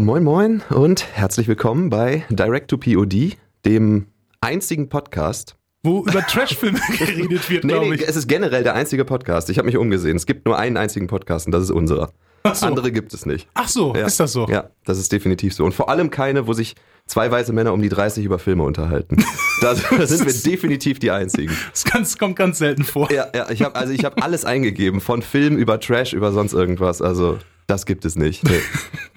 Ja, moin moin und herzlich willkommen bei Direct to POD, dem einzigen Podcast. Wo über Trashfilme geredet wird, Nee, glaube nee, ich. es ist generell der einzige Podcast. Ich habe mich umgesehen. Es gibt nur einen einzigen Podcast und das ist unserer. So. Andere gibt es nicht. Ach so, Ja. ist das so? Ja, das ist definitiv so. Und vor allem keine, wo sich zwei weiße Männer um die 30 über Filme unterhalten. Da, sind wir definitiv die einzigen. Das ganz, kommt ganz selten vor. Ja, ja, ich habe also ich habe alles eingegeben, von Film über Trash über sonst irgendwas. Also das gibt es nicht. Nee,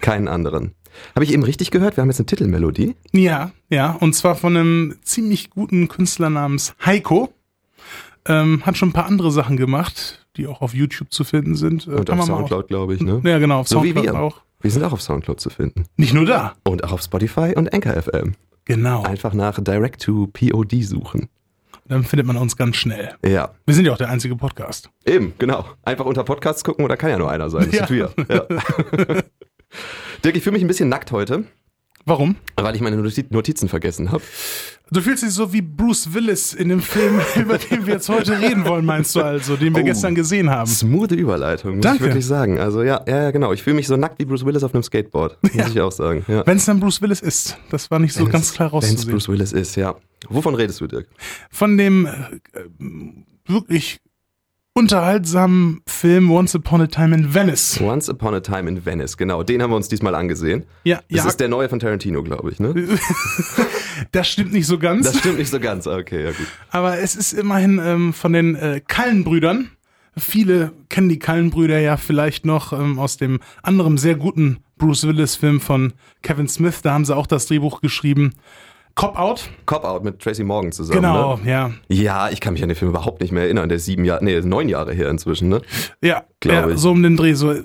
keinen anderen. Habe ich eben richtig gehört? Wir haben jetzt eine Titelmelodie. Ja, ja. Und zwar von einem ziemlich guten Künstler namens Heiko. Ähm, hat schon ein paar andere Sachen gemacht, die auch auf YouTube zu finden sind. Äh, Und kann auf Soundcloud, glaube ich, ne? Ja, genau, auf So wie Soundcloud wir. auch. Wir sind auch auf Soundcloud zu finden. Nicht nur da. Und auch auf Spotify und Anchor FM. Genau. Einfach nach Direct to POD suchen. Dann findet man uns ganz schnell. Ja, Wir sind ja auch der einzige Podcast. eben, genau. Einfach unter Podcasts gucken oder kann ja nur einer sein. Das Ja. sind wir. Ja. Dirk, ich fühle mich ein bisschen nackt heute, Warum? weil ich meine Noti- Notizen vergessen habe. Du fühlst dich so wie Bruce Willis in dem Film, über den wir jetzt heute reden wollen, meinst du also, den wir Oh. gestern gesehen haben. Smooth Überleitung, muss Danke. ich wirklich sagen. Also ja, ja, genau. Ich fühle mich so nackt wie Bruce Willis auf einem Skateboard, muss Ja. ich auch sagen. Ja. Wenn es dann Bruce Willis ist, das war nicht so ganz klar Wenn es rauszusehen. Bruce Willis ist, ja. Wovon redest du, Dirk? Von dem äh, wirklich unterhaltsamen Film Once Upon a Time in Venice. Once Upon a Time in Venice, genau. Den haben wir uns diesmal angesehen. Ja, Das ja, ist der neue von Tarantino, glaube ich, ne? das stimmt nicht so ganz, Das stimmt nicht so ganz. Okay, ja gut. aber es ist immerhin ähm, von den äh, Kallenbrüdern. Viele kennen die Kallenbrüder ja vielleicht noch ähm, aus dem anderen sehr guten Bruce Willis-Film von Kevin Smith. Da haben sie auch das Drehbuch geschrieben. Cop Out. Cop Out mit Tracy Morgan zusammen. Genau, Ne? ja. Ja, ich kann mich an den Film überhaupt nicht mehr erinnern. Der ist sieben Jahre, nee, neun Jahre her inzwischen, ne? Ja, Glaub ja ich. so um den Dreh. So,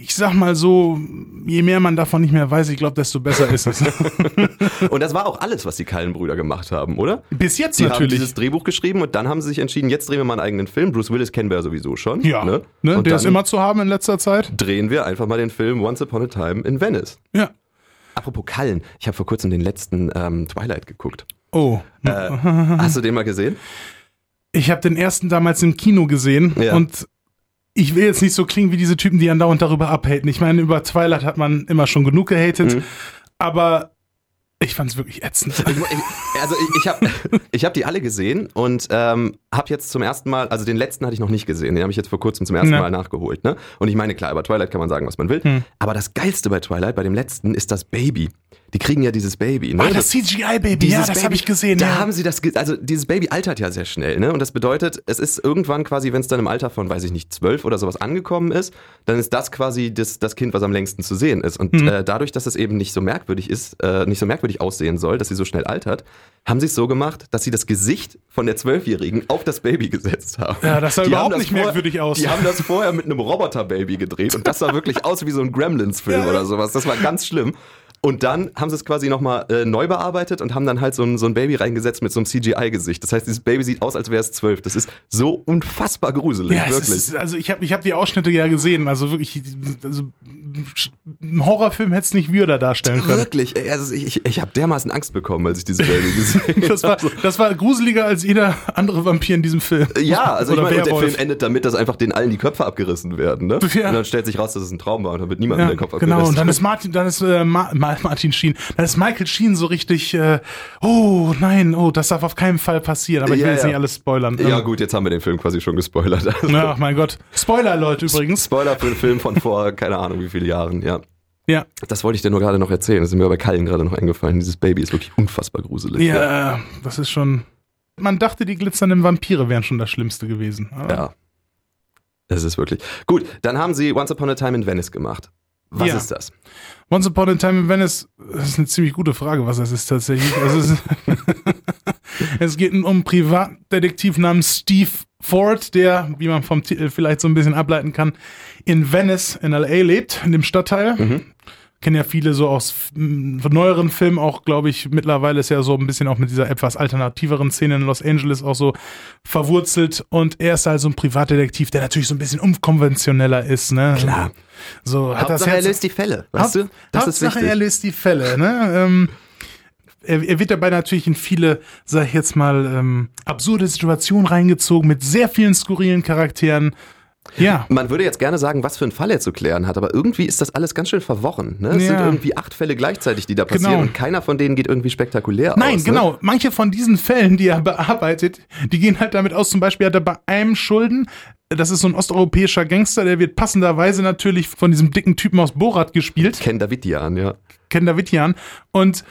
ich sag mal so, je mehr man davon nicht mehr weiß, ich glaube, desto besser ist es. Und das war auch alles, was die Kallenbrüder gemacht haben, oder? Bis jetzt Die haben natürlich. dieses Drehbuch geschrieben und dann haben sie sich entschieden, jetzt drehen wir mal einen eigenen Film. Bruce Willis kennen wir ja sowieso schon. ja, Ne? ne? Und der ist immer zu haben in letzter Zeit. drehen wir einfach mal den Film Once Upon a Time in Venice. Ja. Apropos Kallen, ich habe vor kurzem den letzten ähm, Twilight geguckt. Oh. Äh, hast du den mal gesehen? Ich habe den ersten damals im Kino gesehen Ja. und ich will jetzt nicht so klingen wie diese Typen, die andauernd darüber abhaten. Ich meine, über Twilight hat man immer schon genug gehatet, Mhm. aber ich fand es wirklich ätzend. Also ich, ich habe ich hab die alle gesehen und ähm, habe jetzt zum ersten Mal, also den letzten hatte ich noch nicht gesehen, den habe ich jetzt vor kurzem zum ersten Ja. Mal nachgeholt. Ne? Und ich meine, klar, über Twilight kann man sagen, was man will. Hm. Aber das Geilste bei Twilight, bei dem letzten, ist das Baby. Die kriegen ja dieses Baby. Ne? Ah, das CGI-Baby, ja, das habe ich gesehen. Da ja. haben sie das, also dieses Baby altert ja sehr schnell, ne? Und das bedeutet, es ist irgendwann quasi, wenn es dann im Alter von, weiß ich nicht, zwölf oder sowas angekommen ist, dann ist das quasi das, das Kind, was am längsten zu sehen ist. Und Mhm. äh, dadurch, dass es eben nicht so merkwürdig ist, äh, nicht so merkwürdig aussehen soll, dass sie so schnell altert, haben sie es so gemacht, dass sie das Gesicht von der Zwölfjährigen auf das Baby gesetzt haben. Ja, das sah Die überhaupt haben nicht vorher- merkwürdig aus. Die haben das vorher mit einem Roboter-Baby gedreht und das sah wirklich aus wie so ein Gremlins-Film Ja. oder sowas. Das war ganz schlimm. Und dann haben sie es quasi nochmal äh, neu bearbeitet und haben dann halt so ein, so ein Baby reingesetzt mit so einem CGI-Gesicht. Das heißt, dieses Baby sieht aus, als wäre es zwölf. Das ist so unfassbar gruselig, Ja, wirklich. ist, also ich habe ich hab die Ausschnitte ja gesehen. Also wirklich, also ein Horrorfilm hätte es nicht würder darstellen können. Wirklich, also ich, ich, ich habe dermaßen Angst bekommen, als ich dieses Baby gesehen Das war, habe. das war gruseliger als jeder andere Vampir in diesem Film. Ja, also ich und der. Film endet damit, dass einfach den allen die Köpfe abgerissen werden, ne? Ja. Und dann stellt sich raus, dass es ein Traum war und dann wird niemand Ja, der Kopf abgerissen. genau, und dann ist Martin, dann ist äh, Ma Ma Martin Sheen, dann ist Michael Sheen so richtig, äh, oh nein, oh, das darf auf keinen Fall passieren, aber ich will Ja, jetzt ja. nicht alles spoilern. ja Ähm, gut, jetzt haben wir den Film quasi schon gespoilert. Also, Ja, mein Gott. Spoiler, Leute, übrigens. Spoiler für den Film von vor, keine Ahnung wie viele Jahren, ja. Ja, Das wollte ich dir nur gerade noch erzählen. Das ist mir bei Kallen gerade noch eingefallen. Dieses Baby ist wirklich unfassbar gruselig. ja, das ist schon. Man dachte, die glitzernden Vampire wären schon das Schlimmste gewesen. Aber Ja. Es ist wirklich. Gut, dann haben sie Once Upon a Time in Venice gemacht. Was Ja. ist das? Once Upon a Time in Venice, das ist eine ziemlich gute Frage, was das ist tatsächlich. Also es, es geht um einen Privatdetektiv namens Steve Ford, der, wie man vom Titel vielleicht so ein bisschen ableiten kann, in Venice in LA lebt, in dem Stadtteil. Mhm. Kennen ja viele so aus neueren Filmen auch, glaube ich, mittlerweile ist ja so ein bisschen auch mit dieser etwas alternativeren Szene in Los Angeles auch so verwurzelt. Und er ist halt so ein Privatdetektiv, der natürlich so ein bisschen unkonventioneller ist, ne? Klar. So hat das Hauptsache, er Herz, löst die Fälle. Weißt du? Das ist Hauptsache, wichtig. er löst die Fälle. Ne? Ähm, er, er wird dabei natürlich in viele, sag ich jetzt mal, ähm, absurde Situationen reingezogen mit sehr vielen skurrilen Charakteren. Ja. Man würde jetzt gerne sagen, was für einen Fall er zu klären hat, aber irgendwie ist das alles ganz schön verworren. Ne? Es Ja. sind irgendwie acht Fälle gleichzeitig, die da passieren Genau. und keiner von denen geht irgendwie spektakulär Nein, aus. genau. Manche von diesen Fällen, die er bearbeitet, die gehen halt damit aus. Zum Beispiel hat er bei einem Schulden, das ist so ein osteuropäischer Gangster, der wird passenderweise natürlich von diesem dicken Typen aus Borat gespielt, Ne? Ken Davidian, ja. Ken Davidian. Und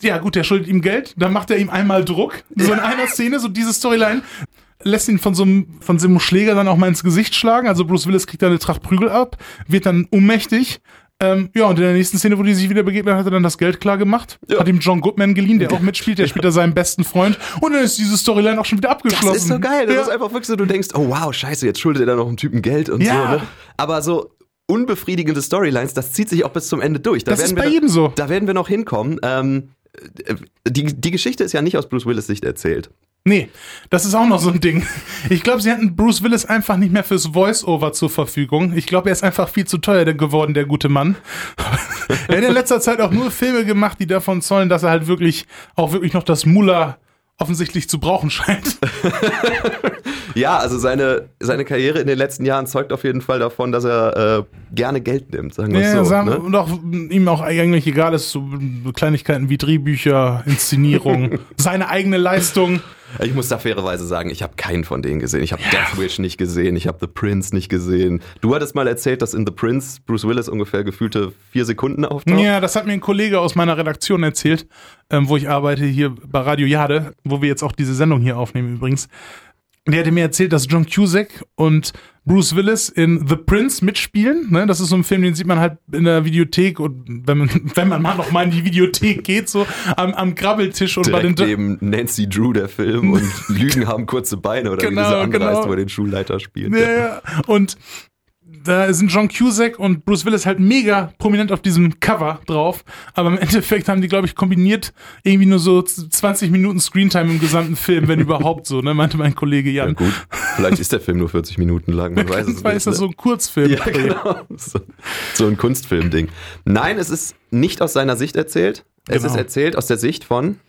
ja, gut, der schuldet ihm Geld, dann macht er ihm einmal Druck. So in einer Szene, so diese Storyline. Lässt ihn von so, einem, von so einem Schläger dann auch mal ins Gesicht schlagen. Also Bruce Willis kriegt dann eine Tracht Prügel ab, wird dann ohnmächtig. Ähm, ja, und in der nächsten Szene, wo die sich wieder begegnen, hat er dann das Geld klar gemacht. Ja. Hat ihm John Goodman geliehen, der auch mitspielt. Der spielt da seinen besten Freund. Und dann ist diese Storyline auch schon wieder abgeschlossen. Das ist so geil. Das ja. ist einfach wirklich so, du denkst, oh wow, scheiße, jetzt schuldet er da noch einen Typen Geld und Ja. so. Ne? Aber so unbefriedigende Storylines, das zieht sich auch bis zum Ende durch. Da Das werden ist wir bei jedem so. Da werden wir noch hinkommen. Ähm, äh, die, die Geschichte ist ja nicht aus Bruce Willis Sicht erzählt. Nee, das ist auch noch so ein Ding. Ich glaube, sie hatten Bruce Willis einfach nicht mehr fürs Voice-Over zur Verfügung. Ich glaube, er ist einfach viel zu teuer geworden, der gute Mann. er hat in letzter Zeit auch nur Filme gemacht, die davon zollen, dass er halt wirklich auch wirklich noch das Muller offensichtlich zu brauchen scheint. Ja, also seine, seine Karriere in den letzten Jahren zeugt auf jeden Fall davon, dass er äh, gerne Geld nimmt, sagen wir Ja, so. sagen, Ne? Und auch ihm auch eigentlich egal ist, so Kleinigkeiten wie Drehbücher, Inszenierung, seine eigene Leistung. Ich muss da fairerweise sagen, ich habe keinen von denen gesehen. Ich habe Death Wish nicht gesehen, ich habe The Prince nicht gesehen. Du hattest mal erzählt, dass in The Prince Bruce Willis ungefähr gefühlte vier Sekunden auftaucht. Ja, das hat mir ein Kollege aus meiner Redaktion erzählt, ähm, wo ich arbeite, hier bei Radio Jade, wo wir jetzt auch diese Sendung hier aufnehmen übrigens. Der hatte mir erzählt, dass John Cusack und Bruce Willis in The Prince mitspielen. Ne? Das ist so ein Film, den sieht man halt in der Videothek und wenn man, wenn man mal noch mal in die Videothek geht, so am, am Grabbeltisch und bei den Direkt neben Nancy Drew der Film und Lügen haben kurze Beine oder wie Genau, dieser andere genau. heißt, wo er den Schulleiter spielt. Ja, ja. Und da sind John Cusack und Bruce Willis halt mega prominent auf diesem Cover drauf. Aber im Endeffekt haben die, glaube ich, kombiniert irgendwie nur so 20 Minuten Screentime im gesamten Film, wenn überhaupt so, ne, meinte mein Kollege Ja, Jan. gut, vielleicht ist der Film nur 40 Minuten lang, man weiß es nicht. ist das ne? so ein Kurzfilm. Ja, genau. So, so ein Kunstfilm-Ding. Nein, es ist nicht aus seiner Sicht erzählt. Es Genau. ist erzählt aus der Sicht von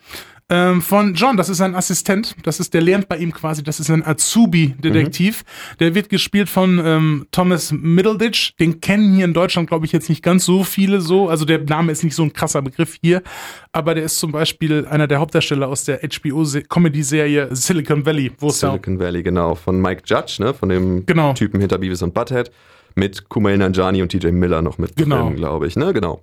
Ähm, von John, das ist ein Assistent, das ist, der lernt bei ihm quasi, das ist ein Azubi-Detektiv. Der wird gespielt von ähm, Thomas Middleditch. Den kennen hier in Deutschland, glaube ich, jetzt nicht ganz so viele so. Also der Name ist nicht so ein krasser Begriff hier, aber der ist zum Beispiel einer der Hauptdarsteller aus der HBO-Comedy-Serie Silicon Valley, wo Silicon Valley, genau, von Mike Judge, ne, von dem Genau. Typen hinter Beavis und Butthead, mit Kumail Nanjiani und TJ Miller noch mit Genau. drin, glaube ich, ne, genau.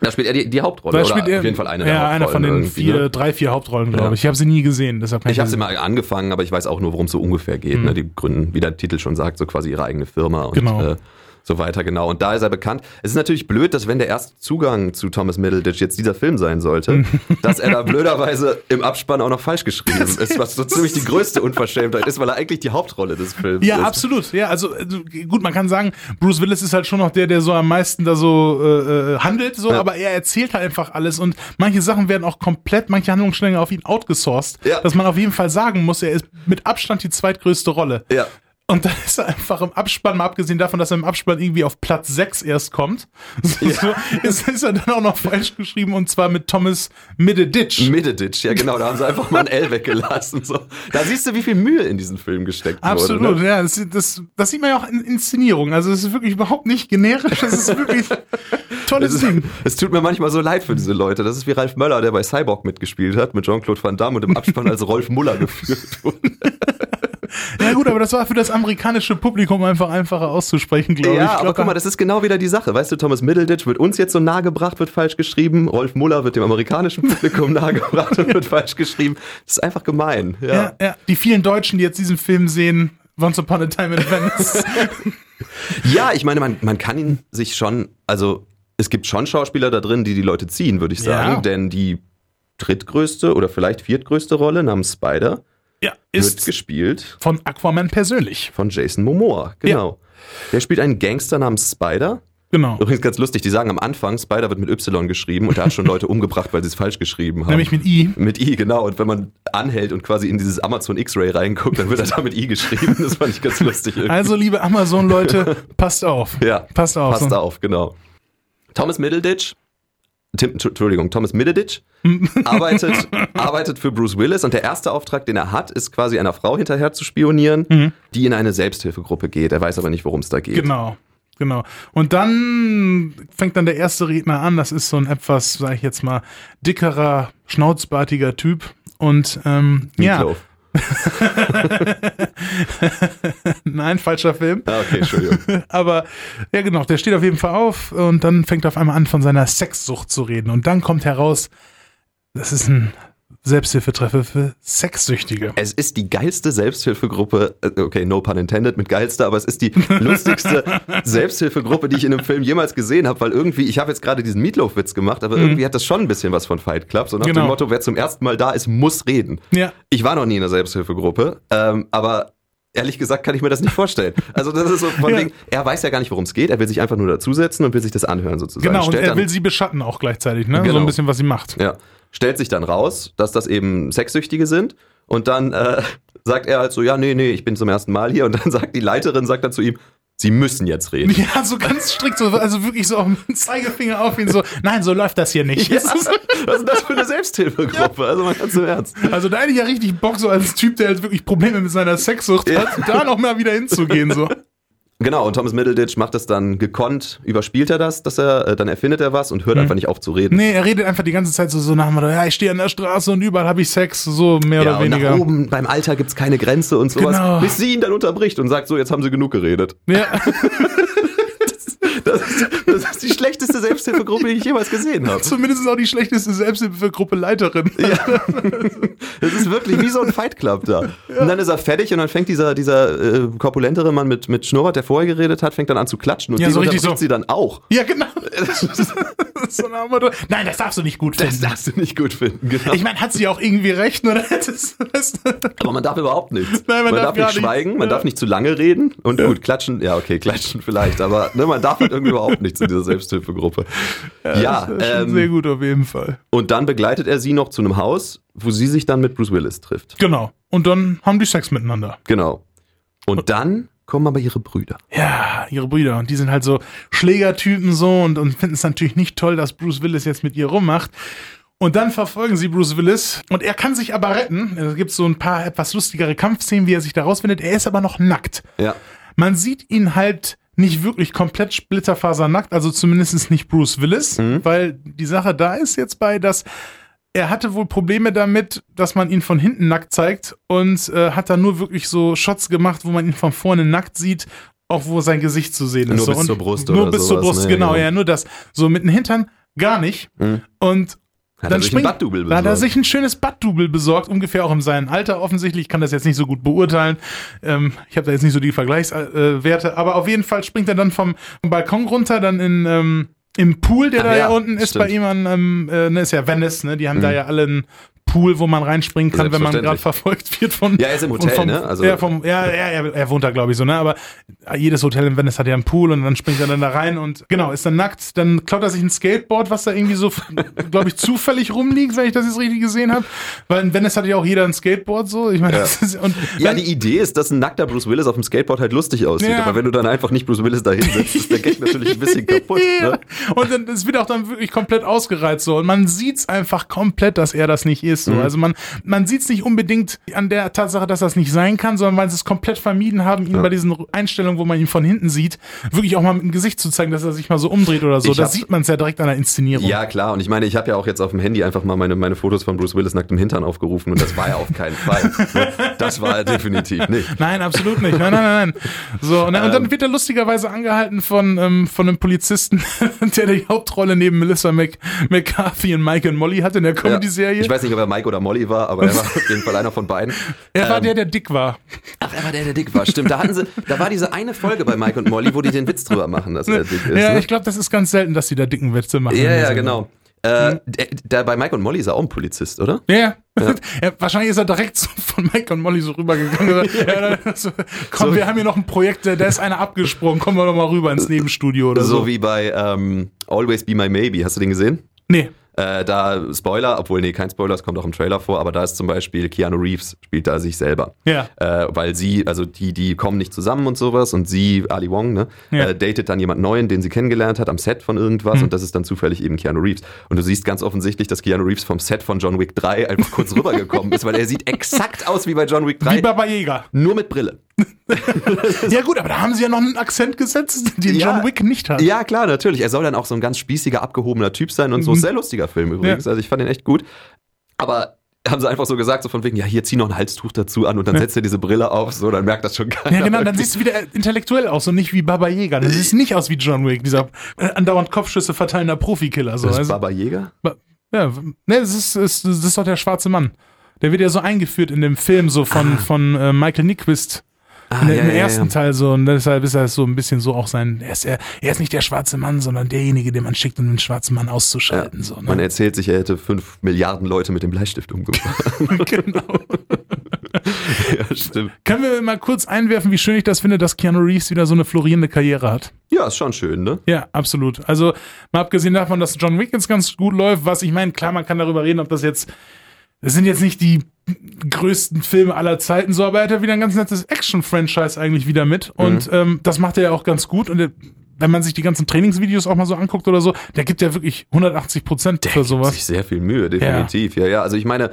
Da spielt er die, die Hauptrolle, da oder spielt er, auf jeden Fall eine ja, der einer von Hauptrollen den vier, ne? drei, vier Hauptrollen, glaube Ja. ich. Ich habe sie nie gesehen, deshalb Ich habe sie- mal angefangen, aber ich weiß auch nur, worum es so ungefähr geht. Ne? Die gründen, wie der Titel schon sagt, so quasi ihre eigene Firma und Genau. äh, so weiter, genau. Und da ist er bekannt. Es ist natürlich blöd, dass wenn der erste Zugang zu Thomas Middleditch jetzt dieser Film sein sollte, dass er da blöderweise im Abspann auch noch falsch geschrieben ist, was so ziemlich die größte Unverschämtheit ist, weil er eigentlich die Hauptrolle des Films Ja, ist. absolut. Ja, also also, gut, man kann sagen, Bruce Willis ist halt schon noch der, der so am meisten da so äh, äh, handelt, so, Ja. aber er erzählt halt einfach alles und manche Sachen werden auch komplett, manche Handlungsstränge auf ihn outgesourced, Ja. dass man auf jeden Fall sagen muss, er ist mit Abstand die zweitgrößte Rolle. Ja. Und dann ist er einfach im Abspann, mal abgesehen davon, dass er im Abspann irgendwie auf Platz 6 erst kommt, so, ist, ist er dann auch noch falsch geschrieben und zwar mit Thomas Middleditch. Middleditch, ja genau, da haben sie einfach mal ein L weggelassen. So. Da siehst du, wie viel Mühe in diesen Film gesteckt Absolut, wurde. Ne? ja. Das, das, das sieht man ja auch in Inszenierung. Also es ist wirklich überhaupt nicht generisch. Das ist wirklich tolles Es, Ding. es tut mir manchmal so leid für diese Leute. Das ist wie Ralf Möller, der bei Cyborg mitgespielt hat, mit Jean-Claude Van Damme und im Abspann als Rolf Muller geführt wurde. Ja gut, aber das war für das amerikanische Publikum einfach einfacher auszusprechen, glaube ich. Ja, ich. aber glaub, guck mal, das ist genau wieder die Sache. Weißt du, Thomas Middleditch wird uns jetzt so nahe gebracht, wird falsch geschrieben. Rolf Muller wird dem amerikanischen Publikum nahe gebracht und wird falsch geschrieben. Das ist einfach gemein. Ja. ja, ja, die vielen Deutschen, die jetzt diesen Film sehen, Once Upon a Time in Venice. Ja, ich meine, man, man kann ihn sich schon, also es gibt schon Schauspieler da drin, die die Leute ziehen, würde ich sagen. Ja. Denn die drittgrößte oder vielleicht viertgrößte Rolle namens Spider ja, wird ist gespielt von Aquaman persönlich. von Jason Momoa. Genau. Der spielt einen Gangster namens Spider. Genau. Übrigens ganz lustig, die sagen am Anfang, Spider wird mit Y geschrieben und er hat schon Leute umgebracht, weil sie es falsch geschrieben haben. Nämlich mit I. Mit I, genau. Und wenn man anhält und quasi in dieses Amazon X-Ray reinguckt, dann wird er da mit I geschrieben. Das fand ich ganz lustig. irgendwie. Also, liebe Amazon-Leute, passt auf. ja, Passt auf. passt auf, genau. Thomas Middleditch Tim, Entschuldigung, Thomas Middleditch arbeitet, arbeitet für Bruce Willis und der erste Auftrag, den er hat, ist quasi einer Frau hinterher zu spionieren, Mhm. die in eine Selbsthilfegruppe geht. Er weiß aber nicht, worum es da geht. Genau. Genau. Und dann fängt dann der erste Redner an. Das ist so ein etwas, sag ich jetzt mal, dickerer, schnauzbartiger Typ. Und ähm, ja, Meatloaf. Nein, falscher Film. Ah, okay, Entschuldigung. Aber ja, genau, der steht auf jeden Fall auf und dann fängt er auf einmal an, von seiner Sexsucht zu reden. Und dann kommt heraus, das ist ein Selbsthilfetreffer für Sexsüchtige. Es ist die geilste Selbsthilfegruppe, äh, okay, no pun intended mit geilster, aber es ist die lustigste Selbsthilfegruppe, die ich in einem Film jemals gesehen habe, weil irgendwie, ich habe jetzt gerade diesen Meatloaf-Witz gemacht, aber irgendwie hat das schon ein bisschen was von Fight Club, so nach Genau. dem Motto, wer zum ersten Mal da ist, muss reden. Ja. Ich war noch nie in einer Selbsthilfegruppe, ähm, aber ehrlich gesagt kann ich mir das nicht vorstellen. Also das ist so von Ja. wegen, er weiß ja gar nicht, worum es geht, er will sich einfach nur dazusetzen und will sich das anhören sozusagen. Genau, und Stellt er dann- will sie beschatten auch gleichzeitig, ne? So Genau. ein bisschen, was sie macht. Ja. Stellt sich dann raus, dass das eben Sexsüchtige sind. Und dann äh, sagt er halt so, ja, nee, nee, ich bin zum ersten Mal hier. Und dann sagt die Leiterin, sagt dann zu ihm, sie müssen jetzt reden. Ja, so ganz strikt, so, also wirklich so auf den Zeigefinger auf ihn, so, nein, so läuft das hier nicht. Ja, was ist das für eine Selbsthilfegruppe? Also mal ganz im Ernst. Also da hätte ich ja richtig Bock, so als Typ, der halt wirklich Probleme mit seiner Sexsucht Ja. hat, da noch mal wieder hinzugehen, so. Genau, und Thomas Middleditch macht das dann gekonnt, überspielt er das, dass er, äh, dann erfindet er was und hört einfach nicht auf zu reden. Nee, er redet einfach die ganze Zeit so, so nach dem Motto, ja, ich stehe an der Straße und überall habe ich Sex, so mehr Ja, oder und weniger. nach oben beim Alter gibt's keine Grenze und sowas, Genau. bis sie ihn dann unterbricht und sagt, so, jetzt haben sie genug geredet. Ja, Das ist, das ist die schlechteste Selbsthilfegruppe, die ich jemals gesehen habe. zumindest ist auch die schlechteste Selbsthilfegruppe Leiterin. Das ist wirklich wie so ein Fight Club da. Und dann ist er fertig und dann fängt dieser, dieser äh, korpulentere Mann mit, mit Schnurrbart, der vorher geredet hat, fängt dann an zu klatschen und Ja, so richtig unterbricht so. sie dann auch. Ja, genau. so nein, das darfst du nicht gut Das finden. darfst du nicht gut finden, genau. Ich meine, hat sie auch irgendwie recht, oder? Das, das, Aber man darf überhaupt nichts. Nein, man darf nicht gar nicht. schweigen, man Ja. darf nicht zu lange reden und gut, klatschen, ja okay, klatschen vielleicht, aber ne, man darf halt irgendwie überhaupt nichts in dieser Selbsthilfegruppe. Ja, ist schon sehr ähm, gut auf jeden Fall. und dann begleitet er sie noch zu einem Haus, wo sie sich dann mit Bruce Willis trifft. Genau. Und dann haben die Sex miteinander. Genau. Und dann kommen aber ihre Brüder. Ja, ihre Brüder. Und die sind halt so Schlägertypen so und, und finden es natürlich nicht toll, dass Bruce Willis jetzt mit ihr rummacht. Und dann verfolgen sie Bruce Willis und er kann sich aber retten. Es gibt so ein paar etwas lustigere Kampfszenen, wie er sich da rausfindet. Er ist aber noch nackt. Ja. Man sieht ihn halt nicht wirklich komplett splitterfasernackt, also zumindest nicht Bruce Willis, weil die Sache da ist jetzt bei, dass er hatte wohl Probleme damit, dass man ihn von hinten nackt zeigt und äh, hat dann nur wirklich so Shots gemacht, wo man ihn von vorne nackt sieht, auch wo sein Gesicht zu sehen ist. Nur so. bis und zur Brust Nur oder bis zur sowas, Brust, ne, genau, genau. ja, nur das. So mit dem Hintern gar nicht. Mhm. Und Hat dann er sich ein springt, Butt-Double da hat er besorgt. sich ein schönes Butt-Double besorgt, ungefähr auch in seinem Alter offensichtlich. Ich kann das jetzt nicht so gut beurteilen. Ähm, ich habe da jetzt nicht so die Vergleichswerte, aber auf jeden Fall springt er dann vom Balkon runter, dann in ähm, im Pool, der Ach da ja, unten ist stimmt. bei ihm an, ähm, äh, ne, ist ja Venice, ne? Die haben da ja alle einen Pool, wo man reinspringen kann, wenn man gerade verfolgt wird von. Ja, er ist im Hotel, vom, ne? Also- ja, vom, ja, ja, er, er wohnt da, glaube ich, so, ne? Aber jedes Hotel in Venice hat ja einen Pool und dann springt er dann da rein und genau, ist dann nackt. Dann klaut er sich ein Skateboard, was da irgendwie so, glaube ich, zufällig rumliegt, wenn ich das jetzt richtig gesehen habe. Weil in Venice hat ja auch jeder ein Skateboard so. Ich meine, das ist, und Ja, die Idee ist, dass ein nackter Bruce Willis auf dem Skateboard halt lustig aussieht. Ja. Aber wenn du dann einfach nicht Bruce Willis da hinsetzt, ist der Gag natürlich ein bisschen kaputt. Ne? Und dann, es wird auch dann wirklich komplett ausgereizt so. Und man sieht's einfach komplett, dass er das nicht ist. So. Mhm. Also man, man sieht's nicht unbedingt an der Tatsache, dass das nicht sein kann, sondern weil sie es komplett vermieden haben, ihn bei diesen Einstellungen, wo man ihn von hinten sieht, wirklich auch mal mit dem Gesicht zu zeigen, dass er sich mal so umdreht oder so. Ich Da hab- sieht man es ja direkt an der Inszenierung. Ja, klar. Und ich meine, ich habe ja auch jetzt auf dem Handy einfach mal meine, meine Fotos von Bruce Willis nacktem Hintern aufgerufen und das war ja auf keinen Fall. Ne? Das war er definitiv nicht. Nein, absolut nicht. Nein, nein, nein, nein. So, und, dann- und Ähm. dann wird er lustigerweise angehalten von, ähm, von einem Polizisten, der die Hauptrolle neben Melissa Mc, McCarthy und Mike und Molly hat in der Ja. Comedy-Serie. Ich weiß nicht, ob er Mike oder Molly war, aber er war auf jeden Fall einer von beiden. er war ähm, der, der dick war. Ach, er war der, der dick war. Stimmt, da hatten sie, da war diese eine Folge bei Mike und Molly, wo die den Witz drüber machen, dass er dick ist. Ja, ne? ich glaube, das ist ganz selten, dass die da dicken Witze machen. ja, ja, Sendung. genau. Äh, der, der, bei Mike und Molly ist er auch ein Polizist, oder? Ja, ja. ja. Wahrscheinlich ist er direkt so von Mike und Molly so rübergegangen. ja, dann so, komm, So- wir haben hier noch ein Projekt, da ist einer abgesprungen, kommen wir doch mal rüber ins Nebenstudio oder so. So wie bei ähm, Always Be My Maybe. Hast du den gesehen? nee. Äh, da Spoiler, obwohl, nee, kein Spoiler, es kommt auch im Trailer vor, aber da ist zum Beispiel Keanu Reeves, spielt da sich selber. Ja. Äh, weil sie, also die, die kommen nicht zusammen und sowas und sie, Ali Wong, ne, Ja. äh, datet dann jemand Neuen, den sie kennengelernt hat am Set von irgendwas und das ist dann zufällig eben Keanu Reeves. Und du siehst ganz offensichtlich, dass Keanu Reeves vom Set von John Wick 3 einfach kurz rübergekommen ist, weil er sieht exakt aus wie bei John Wick 3, Wie Baba Jäger. nur mit Brille. Ja gut, aber da haben sie ja noch einen Akzent gesetzt, den Ja. John Wick nicht hat. Ja, klar, natürlich. Er soll dann auch so ein ganz spießiger, abgehobener Typ sein und so. Sehr lustiger Film übrigens. Also ich fand ihn echt gut. Aber haben sie einfach so gesagt, so von wegen, ja, hier zieh noch ein Halstuch dazu an und dann setzt er diese Brille auf, so, dann merkt das schon keiner. Ja, genau, dann siehst du wieder intellektuell aus und nicht wie Baba Jäger. Das sieht nicht aus wie John Wick, dieser äh, andauernd Kopfschüsse verteilender Profikiller. So. Das ist Also, Baba Jäger? ja, ne, das ist, das, das ist doch der schwarze Mann. Der wird ja so eingeführt in dem Film so von, von äh, Michael Nyquist. Ah, in, ja, Im ja, ersten ja. Teil so und deshalb ist er so ein bisschen so auch sein, er ist, er, er ist nicht der schwarze Mann, sondern derjenige, den man schickt, um den schwarzen Mann auszuschalten. So, Man ne? erzählt sich, er hätte fünf Milliarden Leute mit dem Bleistift umgebracht. genau. ja, stimmt. Können wir mal kurz einwerfen, wie schön ich das finde, dass Keanu Reeves wieder so eine florierende Karriere hat? Ja, ist schon schön, ne? Ja, absolut. Also mal abgesehen davon, dass John Wick jetzt ganz gut läuft, was ich meine, klar, man kann darüber reden, ob das jetzt, das sind jetzt nicht die größten Filme aller Zeiten so, aber er hat ja wieder ein ganz nettes Action-Franchise eigentlich wieder mit und ähm, das macht er ja auch ganz gut und er, wenn man sich die ganzen Trainingsvideos auch mal so anguckt oder so, der gibt ja wirklich 180 Prozent für sowas. sich sehr viel Mühe, definitiv. Ja. ja, Also ich meine,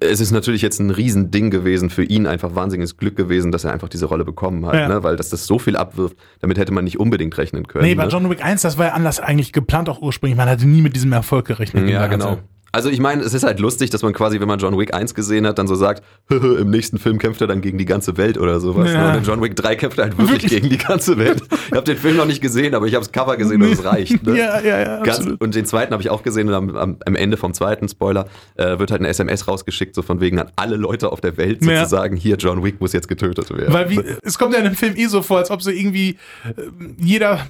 es ist natürlich jetzt ein Riesending gewesen für ihn, einfach wahnsinniges Glück gewesen, dass er einfach diese Rolle bekommen hat, Ja. ne? weil dass das so viel abwirft, damit hätte man nicht unbedingt rechnen können. Nee, bei ne? John Wick 1, das war ja anders eigentlich geplant auch ursprünglich. Man hatte nie mit diesem Erfolg gerechnet. Ja, genau. Also ich meine, es ist halt lustig, dass man quasi, wenn man John Wick 1 gesehen hat, dann so sagt, im nächsten Film kämpft er dann gegen die ganze Welt oder sowas. Ja. Ne? Und in John Wick 3 kämpft er halt wirklich gegen die ganze Welt. Ich habe den Film noch nicht gesehen, aber ich habe das Cover gesehen und es reicht. Ne? Ja, ja, ja, Ganz, und den zweiten habe ich auch gesehen und am, am, am Ende vom zweiten, Spoiler, äh, wird halt eine SMS rausgeschickt, so von wegen an alle Leute auf der Welt Ja. sozusagen, hier, John Wick muss jetzt getötet werden. Weil wie, es kommt ja in dem Film eh so vor, als ob so irgendwie äh, jeder,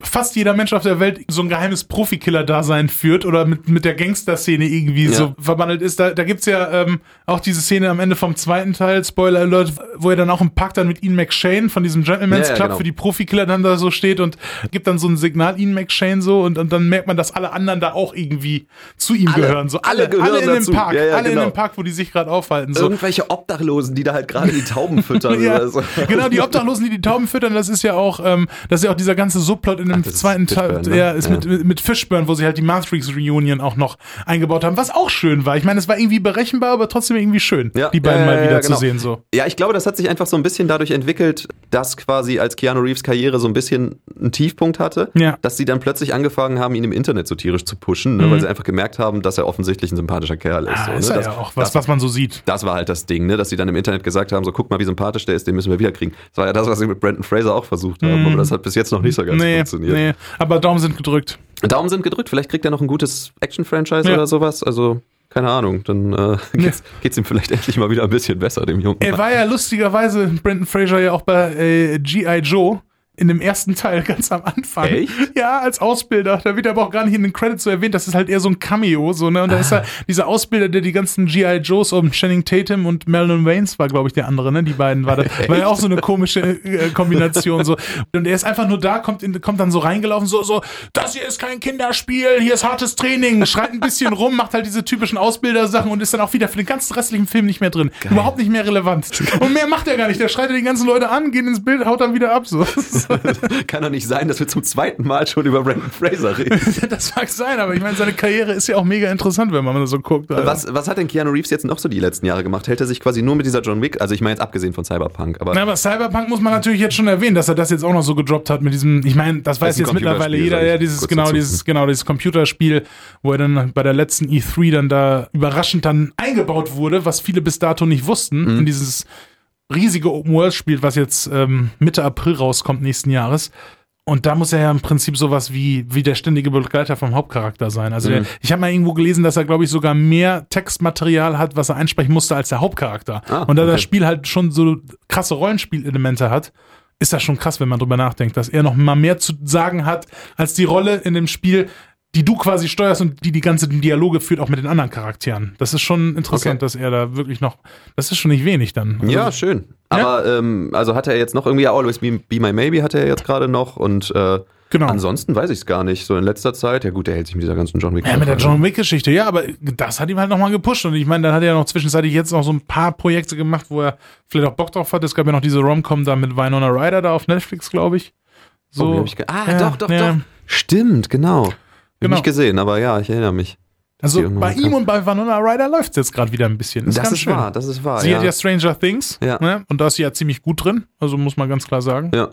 fast jeder Mensch auf der Welt so ein geheimes Profikiller-Dasein führt oder mit, mit der Gangster-Szene irgendwie Ja. so verbandelt ist. Da, da gibt's ja ähm, auch diese Szene am Ende vom zweiten Teil, Spoiler Alert, wo er dann auch im Pakt dann mit Ian McShane von diesem Gentleman's Ja, Club genau. für die Profikiller dann da so steht und gibt dann so ein Signal Ian McShane so und, und dann merkt man, dass alle anderen da auch irgendwie zu ihm Alle- gehören. So alle alle, gehören alle in dazu. dem Park, Ja, alle genau. in dem Park, wo die sich gerade aufhalten. So. Irgendwelche Obdachlosen, die da halt gerade die Tauben füttern so. genau, die Obdachlosen, die die Tauben füttern, das ist ja auch, ähm, das ist ja auch dieser ganze Subplot in dem ist zweiten Teil, ne? ja, ist. Mit, mit, mit Fishburne, wo sie halt die Matrix Reunion auch noch eingebaut haben, was auch schön war. Ich meine, es war irgendwie berechenbar, aber trotzdem irgendwie schön, Ja, die beiden ja, mal wieder ja, zu genau. sehen, so. Ja, ich glaube, das hat sich einfach so ein bisschen dadurch entwickelt, dass quasi als Keanu Reeves Karriere so ein bisschen einen Tiefpunkt hatte, Ja. dass sie dann plötzlich angefangen haben, ihn im Internet so tierisch zu pushen, ne, weil sie einfach gemerkt haben, dass er offensichtlich ein sympathischer Kerl ist. Mhm. Ah, so, ist ne? ja, das, ja auch was, das, was man so sieht. das war halt das Ding, ne, dass sie dann im Internet gesagt haben, so guck mal, wie sympathisch der ist, den müssen wir wiederkriegen. Das war ja das, was sie mit Brandon Fraser auch versucht haben, aber das hat bis jetzt noch nicht so ganz Mhm. Nee, funktioniert. nee, aber Daumen sind gedrückt. Daumen sind gedrückt, vielleicht kriegt er noch ein gutes Action-Franchise Ja. oder sowas, also keine Ahnung, dann äh, geht's, geht's ihm vielleicht endlich mal wieder ein bisschen besser, dem Jungen. Er war ja lustigerweise, Brandon Fraser, ja auch bei äh, G.I. Joe. In dem ersten Teil ganz am Anfang. Echt? Ja, als Ausbilder. Da wird aber auch gar nicht in den Credits so erwähnt. Das ist halt eher so ein Cameo. So, ne? Und da ist Ah. er dieser Ausbilder, der die ganzen G.I. Joes um Channing Tatum und Marilyn Waynes war, glaube ich, der andere, ne? Die beiden war da. War ja auch so eine komische äh, Kombination. so. Und er ist einfach nur da, kommt, in, kommt dann so reingelaufen, so, so, das hier ist kein Kinderspiel, hier ist hartes Training, schreit ein bisschen rum, macht halt diese typischen Ausbildersachen und ist dann auch wieder für den ganzen restlichen Film nicht mehr drin. Überhaupt nicht mehr relevant. Und mehr macht er gar nicht. Der schreit die ganzen Leute an, geht ins Bild, haut dann wieder ab. So. Kann doch nicht sein, dass wir zum zweiten Mal schon über Brandon Fraser reden. Das mag sein, aber ich meine, seine Karriere ist ja auch mega interessant, wenn man so guckt. Alter. Was, was hat denn Keanu Reeves jetzt noch so die letzten Jahre gemacht? Hält er sich quasi nur mit dieser John Wick, also ich meine jetzt abgesehen von Cyberpunk, aber Na, aber Cyberpunk muss man natürlich jetzt schon erwähnen, dass er das jetzt auch noch so gedroppt hat mit diesem, ich meine, das weiß ein jetzt mittlerweile jeder, ja, dieses, genau, dazu. dieses, genau, dieses Computerspiel, wo er dann bei der letzten E3 dann da überraschend dann eingebaut wurde, was viele bis dato nicht wussten, Mhm. in dieses riesige Open-World-Spiel, was jetzt ähm, Mitte April rauskommt nächsten Jahres. Und da muss er ja im Prinzip sowas wie, wie der ständige Begleiter vom Hauptcharakter sein. Also Mhm. der, ich habe mal irgendwo gelesen, dass er, glaube ich, sogar mehr Textmaterial hat, was er einsprechen musste, als der Hauptcharakter. Ah, Und da okay. das Spiel halt schon so krasse Rollenspielelemente hat, ist das schon krass, wenn man drüber nachdenkt, dass er noch mal mehr zu sagen hat, als die Rolle in dem Spiel, die du quasi steuerst und die die ganzen Dialoge führt, auch mit den anderen Charakteren. Das ist schon interessant, Okay. dass er da wirklich noch, das ist schon nicht wenig dann. Also, ja, schön. Aber ähm, also hat er jetzt noch irgendwie ja, Always Be, Be My Maybe hat er jetzt gerade noch und äh, Genau. Ansonsten weiß ich es gar nicht. So in letzter Zeit, ja gut, der hält sich mit dieser ganzen John Wick. Ja, mit der. John Wick-Geschichte, ja, aber das hat ihm halt nochmal gepusht. Und ich meine, dann hat er ja noch zwischenzeitlich jetzt noch so ein paar Projekte gemacht, wo er vielleicht auch Bock drauf hat. Es gab ja noch diese Rom-Com da mit Winona Ryder da auf Netflix, glaube ich. So. Oh, wie hab ich ah, Ja, doch, doch, ja. doch. Stimmt, genau. Hab Genau. Nicht gesehen, aber ja, ich erinnere mich. Also bei ihm und bei Winona Ryder läuft es jetzt gerade wieder ein bisschen. Das ganz ist schön. wahr, das ist wahr. Sie ja. hat ja Stranger Things Ja. ne? und da ist sie ja ziemlich gut drin, also muss man ganz klar sagen. ja.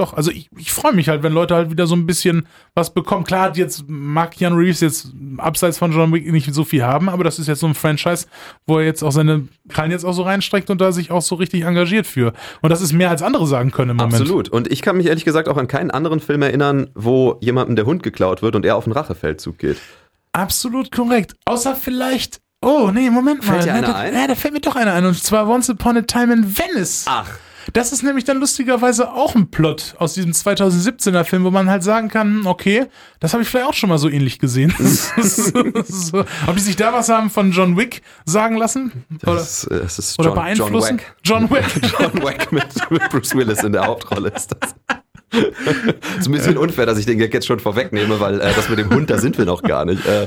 Doch, also ich, ich freue mich halt, wenn Leute halt wieder so ein bisschen was bekommen. Klar, hat jetzt mag Keanu Reeves jetzt abseits von John Wick nicht so viel haben, aber das ist jetzt so ein Franchise, wo er jetzt auch seine Krallen jetzt auch so reinstreckt und da sich auch so richtig engagiert für. Und das ist mehr als andere sagen können im Moment. Absolut. Und ich kann mich ehrlich gesagt auch an keinen anderen Film erinnern, wo jemandem der Hund geklaut wird und er auf einen Rachefeldzug geht. Absolut korrekt. Außer vielleicht. Oh, nee, Moment mal. Fällt dir Ne, einer da, ein? Ja, da fällt mir doch einer ein. Und zwar Once Upon a Time in Venice. Ach. Das ist nämlich dann lustigerweise auch ein Plot aus diesem 2017er Film, wo man halt sagen kann, okay, das habe ich vielleicht auch schon mal so ähnlich gesehen. so, ob die sich da was haben von John Wick sagen lassen? Oder, Das, ist- das ist oder John, John beeinflussen? Wack. John Wick. John Wack mit, mit Bruce Willis in der Hauptrolle ist das. ist ein bisschen unfair, dass ich den Gag jetzt schon vorwegnehme, weil äh, das mit dem Hund, da sind wir noch gar nicht. Äh,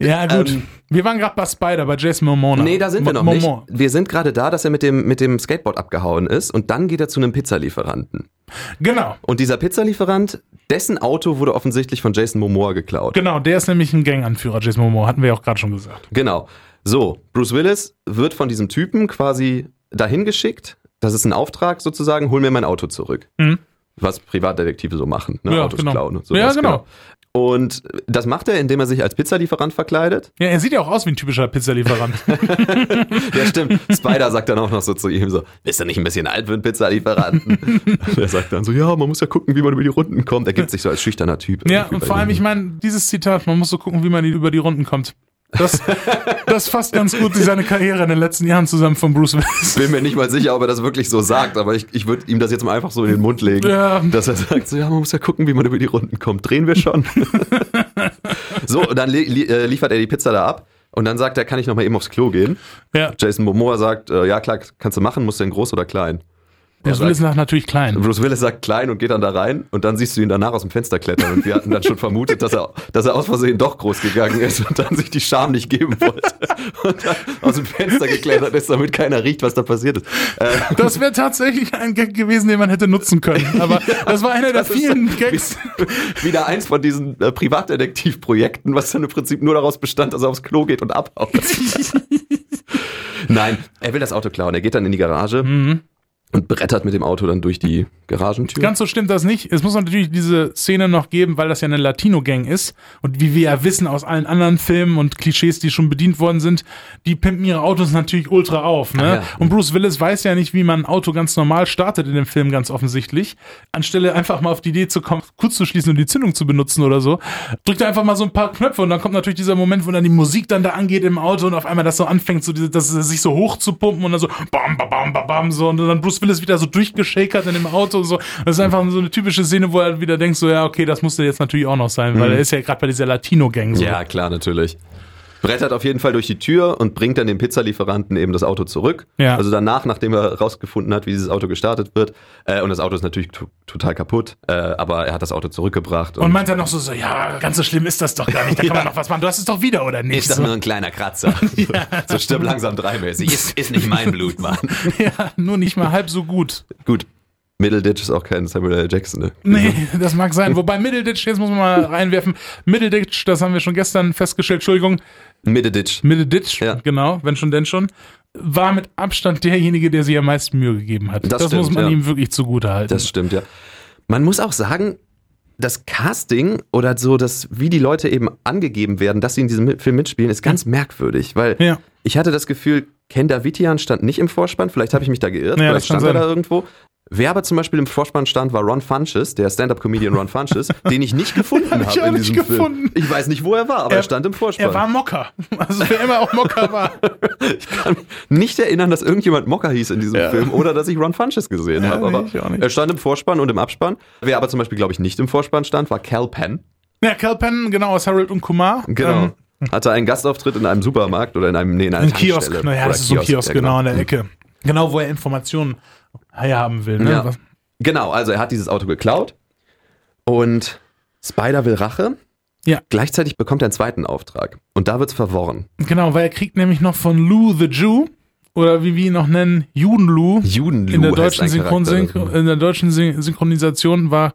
ja, gut. Ähm, wir waren gerade bei Spider, bei Jason Momoa. nee, da sind wir noch Mo- nicht. Momoa. Wir sind gerade da, dass er mit dem, mit dem Skateboard abgehauen ist und dann geht er zu einem Pizzalieferanten. Genau. Und dieser Pizzalieferant, dessen Auto wurde offensichtlich von Jason Momoa geklaut. Genau, der ist nämlich ein Ganganführer, Jason Momoa, hatten wir ja auch gerade schon gesagt. Genau. So, Bruce Willis wird von diesem Typen quasi dahin geschickt. Das ist ein Auftrag sozusagen, hol mir mein Auto zurück. Mhm. Was Privatdetektive so machen, ne? Ja, Autos genau. klauen und sowas. Ja, genau. Und das macht er, indem er sich als Pizzalieferant verkleidet. Ja, er sieht ja auch aus wie ein typischer Pizzalieferant. Ja, stimmt. Spider sagt dann auch noch so zu ihm so, bist du nicht ein bisschen alt für einen Pizzalieferanten? Der sagt dann so, ja, man muss ja gucken, wie man über die Runden kommt. Er gibt sich so als schüchterner Typ. ja, und vor allem, ich meine, dieses Zitat, man muss so gucken, wie man über die Runden kommt. Das, das fasst ganz gut seine Karriere in den letzten Jahren zusammen von Bruce Willis. bin mir nicht mal sicher, ob er das wirklich so sagt, aber ich, ich würde ihm das jetzt mal einfach so in den Mund legen, Ja. dass er sagt, so ja, man muss ja gucken, wie man über die Runden kommt. Drehen wir schon. so, und dann li li äh, liefert er die Pizza da ab und dann sagt er, kann ich noch mal eben aufs Klo gehen? Ja, Jason Momoa sagt, äh, ja klar, kannst du machen, musst du denn groß oder klein? Bruce Willis sagt- natürlich klein. Bruce Willis sagt klein und geht dann da rein und dann siehst du ihn danach aus dem Fenster klettern und wir hatten dann schon vermutet, dass er, dass er aus Versehen doch groß gegangen ist und dann sich die Scham nicht geben wollte und dann aus dem Fenster geklettert ist, damit keiner riecht, was da passiert ist. Äh, Das wäre tatsächlich ein Gag gewesen, den man hätte nutzen können. Aber das war einer der vielen Gags. wieder eins von diesen äh, Privatdetektivprojekten, was dann im Prinzip nur daraus bestand, dass er aufs Klo geht und abhaut. Nein, er will das Auto klauen. Er geht dann in die Garage und brettert mit dem Auto dann durch die Garagentür. Ganz so stimmt das nicht. Es muss natürlich diese Szene noch geben, weil das ja eine Latino-Gang ist. Und wie wir ja wissen aus allen anderen Filmen und Klischees, die schon bedient worden sind, die pimpen ihre Autos natürlich ultra auf. Ne? Ah, ja. Und Bruce Willis weiß ja nicht, wie man ein Auto ganz normal startet in dem Film, ganz offensichtlich. Anstelle einfach mal auf die Idee zu kommen, kurz zu schließen und die Zündung zu benutzen oder so, drückt er einfach mal so ein paar Knöpfe und dann kommt natürlich dieser Moment, wo dann die Musik dann da angeht im Auto und auf einmal das so anfängt, so diese, das sich so hoch zu pumpen und dann so bam, bam, bam, bam, bam, so und dann Bruce Willis wieder so durchgeschakert in dem Auto und so. Das ist einfach so eine typische Szene, wo er wieder denkt, so ja, okay, das musste jetzt natürlich auch noch sein, weil er ist ja gerade bei dieser Latino-Gang so. Ja, klar, natürlich. Brettert auf jeden Fall durch die Tür und bringt dann dem Pizzalieferanten eben das Auto zurück. Ja. Also danach, nachdem er rausgefunden hat, wie dieses Auto gestartet wird. Äh, und das Auto ist natürlich to total kaputt, äh, aber er hat das Auto zurückgebracht. Und meint dann noch so, so, ja, ganz so schlimm ist das doch gar nicht, da kann man noch was machen. Du hast es doch wieder, oder nicht? ist das So. nur ein kleiner Kratzer. So stirb langsam dreimäßig. Ist, ist nicht mein Blut, Mann. Ja, nur nicht mal halb so gut. Gut. Middleditch ist auch kein Samuel L. Jackson, ne? Nee, das mag sein. Wobei Middleditch, jetzt muss man mal reinwerfen, Middleditch, das haben wir schon gestern festgestellt, Entschuldigung, Middleditch. Middleditch, Ja. genau, wenn schon, denn schon, war mit Abstand derjenige, der sich am meisten Mühe gegeben hat. Das Das, stimmt, muss man ja. ihm wirklich zugute halten. Das stimmt, ja. Man muss auch sagen, das Casting oder so, das, wie die Leute eben angegeben werden, dass sie in diesem Film mitspielen, ist ganz merkwürdig, weil Ja. ich hatte das Gefühl, Ken Davidian stand nicht im Vorspann, vielleicht habe ich mich da geirrt, Ja, vielleicht stand er da irgendwo. Wer aber zum Beispiel im Vorspann stand, war Ron Funches, der Stand-Up-Comedian Ron Funches, den ich nicht gefunden habe in nicht diesem gefunden. Film. Ich weiß nicht, wo er war, aber er, Er- stand im Vorspann. Er war Mocker. Also wer immer auch Mocker war. ich kann mich nicht erinnern, dass irgendjemand Mocker hieß in diesem Ja. Film oder dass ich Ron Funches gesehen Ja, habe. nee, Aber ich auch nicht. er stand im Vorspann und im Abspann. Wer aber zum Beispiel, glaube ich, nicht im Vorspann stand, war Cal Penn. Ja, Cal Penn, genau, aus Harold und Kumar. Genau. Ähm, Hatte einen Gastauftritt in einem Supermarkt oder in einem, nee, in einer ein Kiosk, naja, das ist so ein Kiosk, genau, an der Ecke. Genau, wo er Informationen herhaben will. Ne? Ja. Genau, also er hat dieses Auto geklaut Und Spider will Rache. Ja. Gleichzeitig bekommt er einen zweiten Auftrag. Und da wird's verworren. Genau, weil er kriegt nämlich noch von Lou the Jew, oder wie wir ihn noch nennen, Judenlu. Judenlu In der heißt deutschen, Synchron in der deutschen Syn- Synchronisation war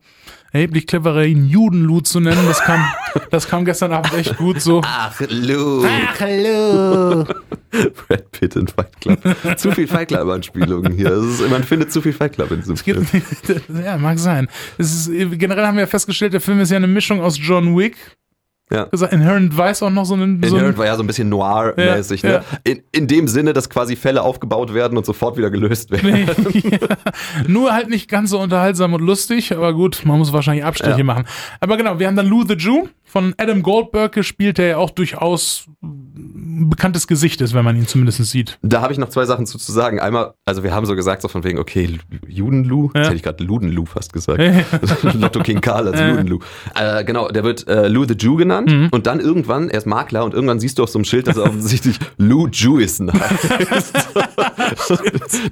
erheblich cleverer, ihn Judenlu zu nennen. Das kam, das kam gestern Abend echt gut so. Ach, Lou. Ach, hallo. Brad Pitt in Fight Club. zu viel Fight Club-Anspielungen hier. Ist, man findet zu viel Fight Club in diesem Film. ja, mag sein. Ist, generell haben wir ja festgestellt, der Film ist ja eine Mischung aus John Wick. Ja. Gesagt, Inherent Vice auch noch so einen. So Inherent war ja so ein bisschen noir-mäßig. Ja, ne? ja. In, in dem Sinne, dass quasi Fälle aufgebaut werden und sofort wieder gelöst werden. ja, nur halt nicht ganz so unterhaltsam und lustig, aber gut, man muss wahrscheinlich Abstriche machen. Aber genau, wir haben dann Lou the Jew von Adam Goldberg gespielt, der ja auch durchaus ein bekanntes Gesicht ist, wenn man ihn zumindest sieht. Da habe ich noch zwei Sachen zu, zu sagen. Einmal, also wir haben so gesagt, so von wegen, okay, Lu- Judenlu, jetzt Ja. hätte ich gerade Ludenlu fast gesagt. Lotto King Karl als. Ludenlu. Äh, genau, der wird äh, Lou the Jew genannt Mhm. und dann irgendwann, er ist Makler und irgendwann siehst du auf so einem Schild, dass er offensichtlich Lou Jewison heißt.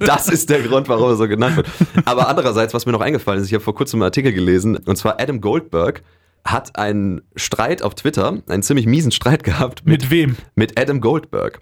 das ist der Grund, warum er so genannt wird. Aber andererseits, was mir noch eingefallen ist, ich habe vor kurzem einen Artikel gelesen, und zwar Adam Goldberg hat einen Streit auf Twitter, einen ziemlich miesen Streit gehabt Mit wem? mit Adam Goldberg.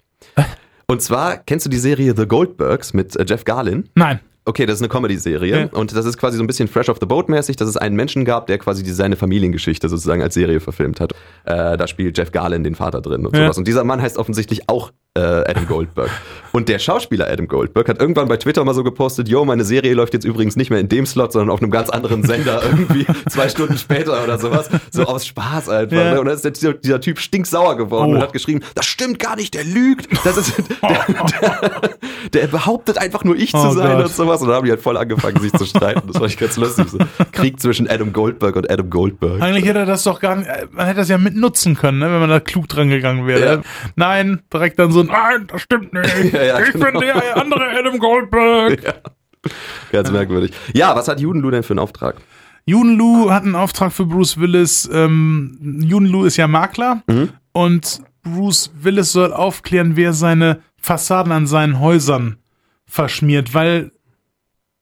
Und zwar, kennst du die Serie The Goldbergs mit äh, Jeff Garlin? Nein. Okay, das ist eine Comedy-Serie Ja. und das ist quasi so ein bisschen Fresh off the Boat mäßig, dass es einen Menschen gab, der quasi seine Familiengeschichte sozusagen als Serie verfilmt hat. Äh, da spielt Jeff Garlin den Vater drin und Ja. sowas. Und dieser Mann heißt offensichtlich auch äh, Adam Goldberg. und der Schauspieler Adam Goldberg hat irgendwann bei Twitter mal so gepostet, yo, meine Serie läuft jetzt übrigens nicht mehr in dem Slot, sondern auf einem ganz anderen Sender irgendwie zwei Stunden später oder sowas. So aus Spaß einfach. Ja. Ne? Und dann ist der, dieser, Typ stinksauer geworden Oh. und hat geschrieben, das stimmt gar nicht, der lügt. Das ist, der, der, der behauptet einfach nur ich zu Oh sein Gott. und sowas. Und dann haben die halt voll angefangen, sich zu streiten. Das fand ich ganz lustig. So. Krieg zwischen Adam Goldberg und Adam Goldberg. Eigentlich hätte er das doch gar nicht, äh, man hätte das ja mitnutzen können, ne, wenn man da klug dran gegangen wäre. Ja. Nein, direkt dann so, nein, das stimmt nicht. Ja, ja, ich genau. bin der andere Adam Goldberg. Ganz merkwürdig. Ja, was hat Judenlu denn für einen Auftrag? Junlu hat einen Auftrag für Bruce Willis. Ähm, Junlu ist ja Makler Mhm. und Bruce Willis soll aufklären, wer seine Fassaden an seinen Häusern verschmiert, weil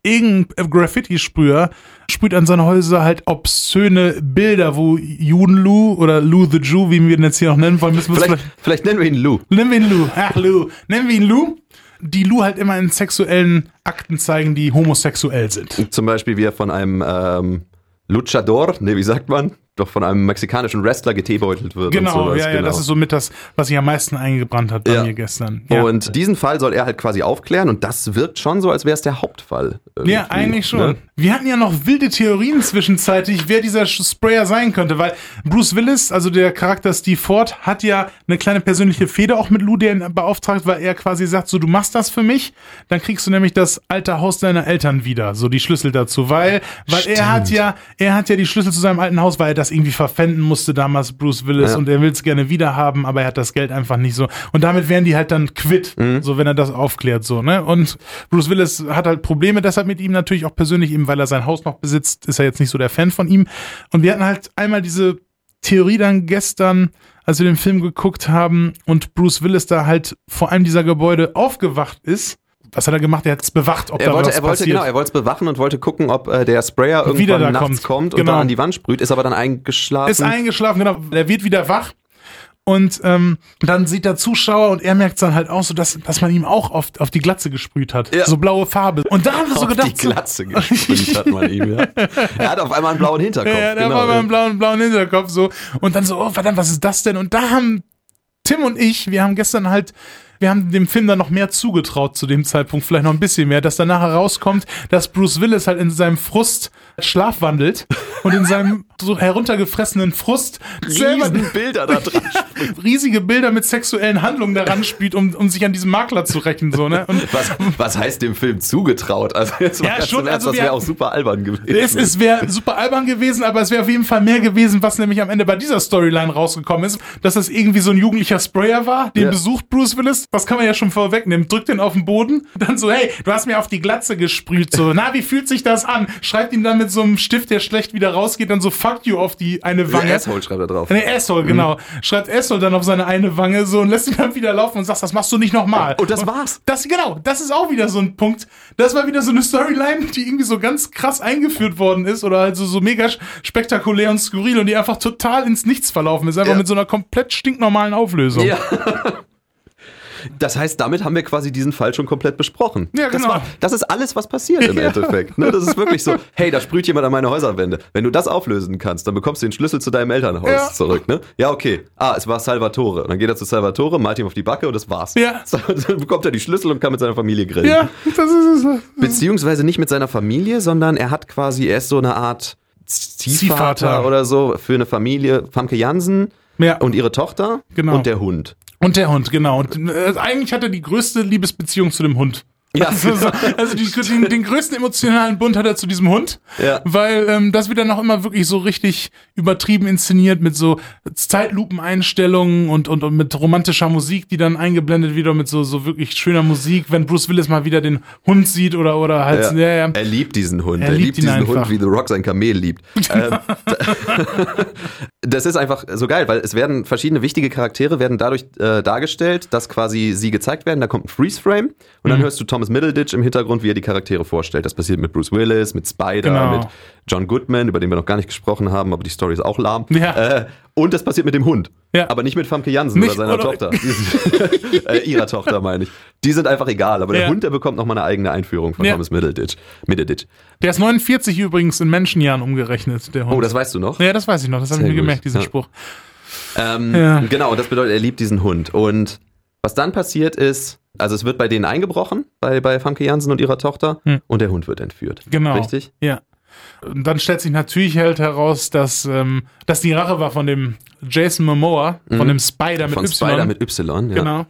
irgendein Graffiti-Sprüher sprüht an seine Häuser halt obszöne Bilder, wo Junlu oder Lou the Jew, wie wir ihn jetzt hier noch nennen wollen, müssen wir uns Vielleicht, vielleicht nennen wir ihn Lou. Nennen wir ihn Lou. Ach, Lou. Nennen wir ihn Lou. Die Lou halt immer in sexuellen Akten zeigen, die homosexuell sind. Zum Beispiel, wie er von einem ähm, Luchador, nee, wie sagt man? Doch von einem mexikanischen Wrestler geteebeutelt wird. Genau, sowas, ja, ja, genau. das ist somit das, was sich am meisten eingebrannt hat bei Ja. mir gestern. Ja. Und diesen Fall soll er halt quasi aufklären und das wirkt schon so, als wäre es der Hauptfall. ja, eigentlich schon. ne? Wir hatten ja noch wilde Theorien zwischenzeitlich, wer dieser Sprayer sein könnte, weil Bruce Willis, also der Charakter Steve Ford, hat ja eine kleine persönliche Feder auch mit ihn beauftragt, weil er quasi sagt, so du machst das für mich, dann kriegst du nämlich das alte Haus deiner Eltern wieder, so die Schlüssel dazu, weil, weil er hat ja, er hat ja die Schlüssel zu seinem alten Haus, weil er das irgendwie verpfänden musste damals Bruce Willis Ja. und er will es gerne wieder haben, aber er hat das Geld einfach nicht so und damit wären die halt dann quitt, Mhm. so wenn er das aufklärt, so, ne, und Bruce Willis hat halt Probleme deshalb mit ihm natürlich auch persönlich, eben weil er sein Haus noch besitzt, ist er jetzt nicht so der Fan von ihm und wir hatten halt einmal diese Theorie dann gestern, als wir den Film geguckt haben und Bruce Willis da halt vor einem dieser Gebäude aufgewacht ist. Was hat er gemacht? Er hat es bewacht, ob Er da wollte, was er wollte, passiert. genau, er wollte es bewachen und wollte gucken, ob äh, der Sprayer irgendwann Wieder nachts kommt. kommt, und Genau. dann an die Wand sprüht, ist aber dann eingeschlafen. ist eingeschlafen, genau. Er wird wieder wach. Und ähm, dann sieht der Zuschauer und er merkt dann halt auch so, dass, dass man ihm auch auf, auf die Glatze gesprüht hat. Ja. So blaue Farbe. Und da haben wir so auf gedacht, die Glatze gesprüht hat man ihm, ja. Er hat auf einmal einen blauen Hinterkopf. Ja, da genau, war mal ja. einen blauen, blauen Hinterkopf so. Und dann so, oh verdammt, was ist das denn? Und da haben Tim und ich, wir haben gestern halt, wir haben dem Film dann noch mehr zugetraut zu dem Zeitpunkt, vielleicht noch ein bisschen mehr, dass danach herauskommt, dass Bruce Willis halt in seinem Frust schlafwandelt und in seinem so heruntergefressenen Frust selber Bilder da dran. riesige Bilder mit sexuellen Handlungen daran spielt, um, um sich an diesem Makler zu rächen, so, ne? Und Was, was heißt dem Film zugetraut? Also jetzt Ja, schon, im Ernst, also das wäre auch super albern gewesen. Es, es wäre super albern gewesen, aber es wäre auf jeden Fall mehr gewesen, was nämlich am Ende bei dieser Storyline rausgekommen ist, dass das irgendwie so ein jugendlicher Sprayer war, den Ja. besucht Bruce Willis, das kann man ja schon vorwegnehmen. Drückt den auf den Boden, dann so, hey, du hast mir auf die Glatze gesprüht, so, na, wie fühlt sich das an? Schreibt ihm dann mit so einem Stift, der schlecht wieder rausgeht, dann so, fuck you auf die eine Wange. Asshole schreibt er drauf. Ne, Asshole, genau. Mhm. Schreibt Asshole dann auf seine eine Wange so und lässt ihn dann wieder laufen und sagt, das machst du nicht nochmal. Und das war's. Das, genau, das ist auch wieder so ein Punkt. Das war wieder so eine Storyline, die irgendwie so ganz krass eingeführt worden ist oder halt so, so mega spektakulär und skurril und die einfach total ins Nichts verlaufen ist. Einfach Ja. mit so einer komplett stinknormalen Auflösung. Ja. Das heißt, damit haben wir quasi diesen Fall schon komplett besprochen. Ja, Das, genau. war, das ist alles, was passiert im. Endeffekt. Ne? Das ist wirklich so, hey, da sprüht jemand an meine Häuserwände. Wenn du das auflösen kannst, dann bekommst du den Schlüssel zu deinem Elternhaus Ja. zurück. Ne? Ja, okay. Ah, es war Salvatore. Dann geht er zu Salvatore, malt ihm auf die Backe und das war's. Ja. So, dann bekommt er die Schlüssel und kann mit seiner Familie grillen. Ja, das ist es. Beziehungsweise nicht mit seiner Familie, sondern er hat quasi, er ist so eine Art Ziehvater, Ziehvater. oder so für eine Familie. Famke Jansen Ja. und ihre Tochter Genau. und der Hund. Und der Hund, genau. Und äh, eigentlich hat er die größte Liebesbeziehung zu dem Hund. Ja. Also, so- also die, den, den größten emotionalen Bund hat er zu diesem Hund, Ja. weil ähm, das wird dann auch immer wirklich so richtig übertrieben inszeniert mit so Zeitlupeneinstellungen und, und, und mit romantischer Musik, die dann eingeblendet wird und mit so, so wirklich schöner Musik, wenn Bruce Willis mal wieder den Hund sieht oder, oder halt, ja, ja. Er liebt diesen Hund. Er Er, liebt liebt, diesen einfach. Hund, wie The Rock sein Kamel liebt. ähm, das ist einfach so geil, weil es werden verschiedene wichtige Charaktere werden dadurch äh, dargestellt, dass quasi sie gezeigt werden. Da kommt ein Freeze-Frame und Mhm. dann hörst du Thomas Middleditch im Hintergrund, wie er die Charaktere vorstellt. Das passiert mit Bruce Willis, mit Spider, Genau. mit John Goodman, über den wir noch gar nicht gesprochen haben, aber die Story ist auch lahm. Ja. Äh, und das passiert mit dem Hund. Ja. Aber nicht mit Famke Jansen Nicht- oder seiner oder- Tochter. Äh, ihrer Tochter, meine ich. Die sind einfach egal. Aber Ja. der Hund, der bekommt nochmal eine eigene Einführung von Ja. Thomas Middleditch. Middleditch. Der ist 49 übrigens in Menschenjahren umgerechnet, der Hund. Oh, das weißt du noch? ja, das weiß ich noch, das habe ich mir gut, gemerkt, diesen. Spruch. Ähm, Ja. Genau, das bedeutet, er liebt diesen Hund. Und was dann passiert ist, also es wird bei denen eingebrochen, bei, bei Famke Jansen und ihrer Tochter, Hm. und der Hund wird entführt. Genau. Richtig? Ja. Und dann stellt sich natürlich halt heraus, dass, ähm, dass die Rache war von dem Jason Momoa, von dem Spider mit Mhm. Von Y. Spider mit Y, ja. Genau.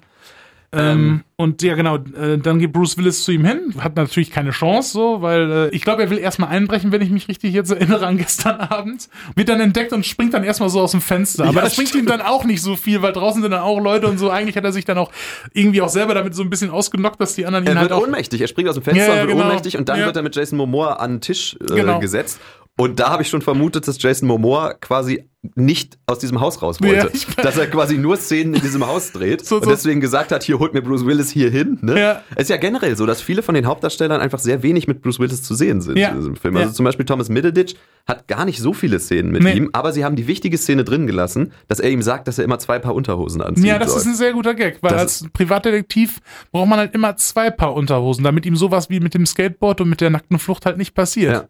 Ähm, und ja, genau, äh, dann geht Bruce Willis zu ihm hin, hat natürlich keine Chance, so, weil äh, ich glaube, er will erstmal einbrechen, wenn ich mich richtig jetzt erinnere an gestern Abend. Wird dann entdeckt und springt dann erstmal so aus dem Fenster. Aber Ja, das bringt ihm dann auch nicht so viel, weil draußen sind dann auch Leute und so. Eigentlich hat er sich dann auch irgendwie auch selber damit so ein bisschen ausgenockt, dass die anderen ihn Er halt wird auch. ohnmächtig, er springt aus dem Fenster Ja, ja, und wird genau. ohnmächtig und dann wird er mit Jason Momoa an den Tisch äh, Genau. gesetzt. Und da habe ich schon vermutet, dass Jason Momoa quasi nicht aus diesem Haus raus wollte. Ja, dass er quasi nur Szenen in diesem Haus dreht So, und so. deswegen gesagt hat, hier holt mir Bruce Willis hier hin. Ne? Ja. Es ist ja generell so, dass viele von den Hauptdarstellern einfach sehr wenig mit Bruce Willis zu sehen sind Ja. in diesem Film. Also zum Beispiel Thomas Middleditch hat gar nicht so viele Szenen mit Nee. ihm, aber sie haben die wichtige Szene drin gelassen, dass er ihm sagt, dass er immer zwei Paar Unterhosen anziehen Ja, das soll. ist ein sehr guter Gag, weil Das als Privatdetektiv braucht man halt immer zwei Paar Unterhosen, damit ihm sowas wie mit dem Skateboard und mit der nackten Flucht halt nicht passiert.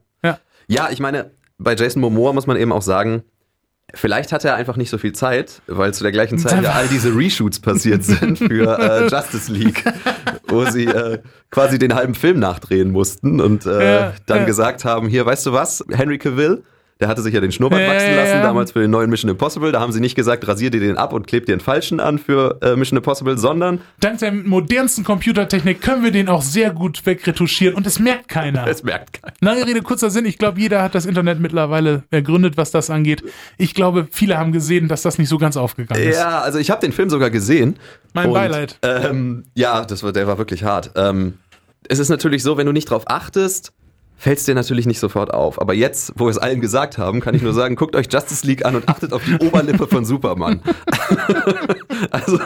Ja. Ich meine, bei Jason Momoa muss man eben auch sagen, vielleicht hatte er einfach nicht so viel Zeit, weil zu der gleichen Zeit ja all diese Reshoots passiert sind für äh, Justice League, wo sie äh, quasi den halben Film nachdrehen mussten und äh, Ja, dann ja. gesagt haben, hier, weißt du was, Henry Cavill, der hatte sich ja den Schnurrbart Ja, wachsen lassen, ja. damals für den neuen Mission Impossible. Da haben sie nicht gesagt, rasier dir den ab und kleb dir den falschen an für äh, Mission Impossible, sondern Dank der modernsten Computertechnik können wir den auch sehr gut wegretuschieren und es merkt keiner. es merkt keiner. Lange Rede, kurzer Sinn. Ich glaube, jeder hat das Internet mittlerweile ergründet, was das angeht. Ich glaube, viele haben gesehen, dass das nicht so ganz aufgegangen ist. Ja, also ich habe den Film sogar gesehen. Mein Und, Beileid. Ähm, ja, das war, der war wirklich hart. Ähm, es ist natürlich so, wenn du nicht drauf achtest, fällt es dir natürlich nicht sofort auf. Aber jetzt, wo wir es allen gesagt haben, kann ich nur sagen, guckt euch Justice League an und achtet auf die Oberlippe von Superman. also,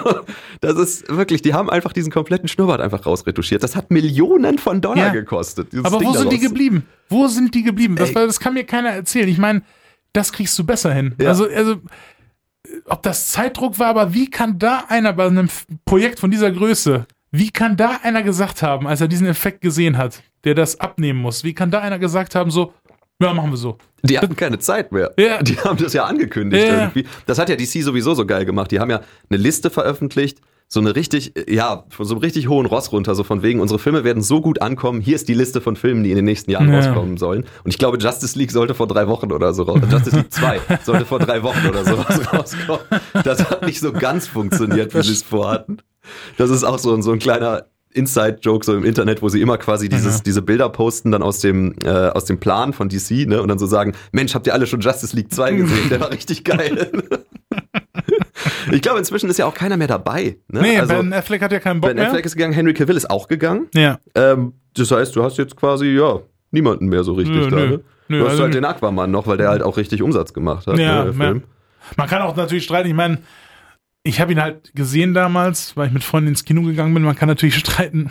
das ist wirklich, die haben einfach diesen kompletten Schnurrbart einfach rausretuschiert. Das hat Millionen von Dollar Ja. gekostet. Aber Ding wo sind die geblieben? Wo sind die geblieben? Das, das kann mir keiner erzählen. Ich meine, das kriegst du besser hin. Ja. Also, also, ob das Zeitdruck war, aber wie kann da einer bei einem Projekt von dieser Größe, wie kann da einer gesagt haben, als er diesen Effekt gesehen hat, der das abnehmen muss, wie kann da einer gesagt haben, so, ja, machen wir so. Die hatten keine Zeit mehr. Ja. Die haben das ja angekündigt Ja. irgendwie. Das hat ja DC sowieso so geil gemacht. Die haben ja eine Liste veröffentlicht, so eine richtig, ja, von so einem richtig hohen Ross runter, so von wegen, unsere Filme werden so gut ankommen. Hier ist die Liste von Filmen, die in den nächsten Jahren Ja. rauskommen sollen. Und ich glaube, Justice League sollte vor drei Wochen oder so raus. Justice League 2 sollte vor drei Wochen oder sowas rauskommen. Das hat nicht so ganz funktioniert, wie sie es vorhatten. Das ist auch so, ein- so ein kleiner Inside-Joke so im Internet, wo sie immer quasi dieses, Ja. diese Bilder posten dann aus dem, äh, aus dem Plan von DC, ne? Und dann so sagen, Mensch, habt ihr alle schon Justice League 2 gesehen? Der war richtig geil. Ich glaube, inzwischen ist ja auch keiner mehr dabei. Ne? Nee, also, Ben Affleck hat ja keinen Bock Ben mehr. Affleck ist gegangen, Henry Cavill ist auch gegangen. ja. Ähm, das heißt, du hast jetzt quasi, ja, niemanden mehr so richtig Nö, da. nö. Ne? Nö, du hast also- halt den Aquaman noch, weil der halt auch richtig Umsatz gemacht hat. Ja, ne. Man kann auch natürlich streiten. Ich meine, ich habe ihn halt gesehen damals, weil ich mit Freunden ins Kino gegangen bin. Man kann natürlich streiten,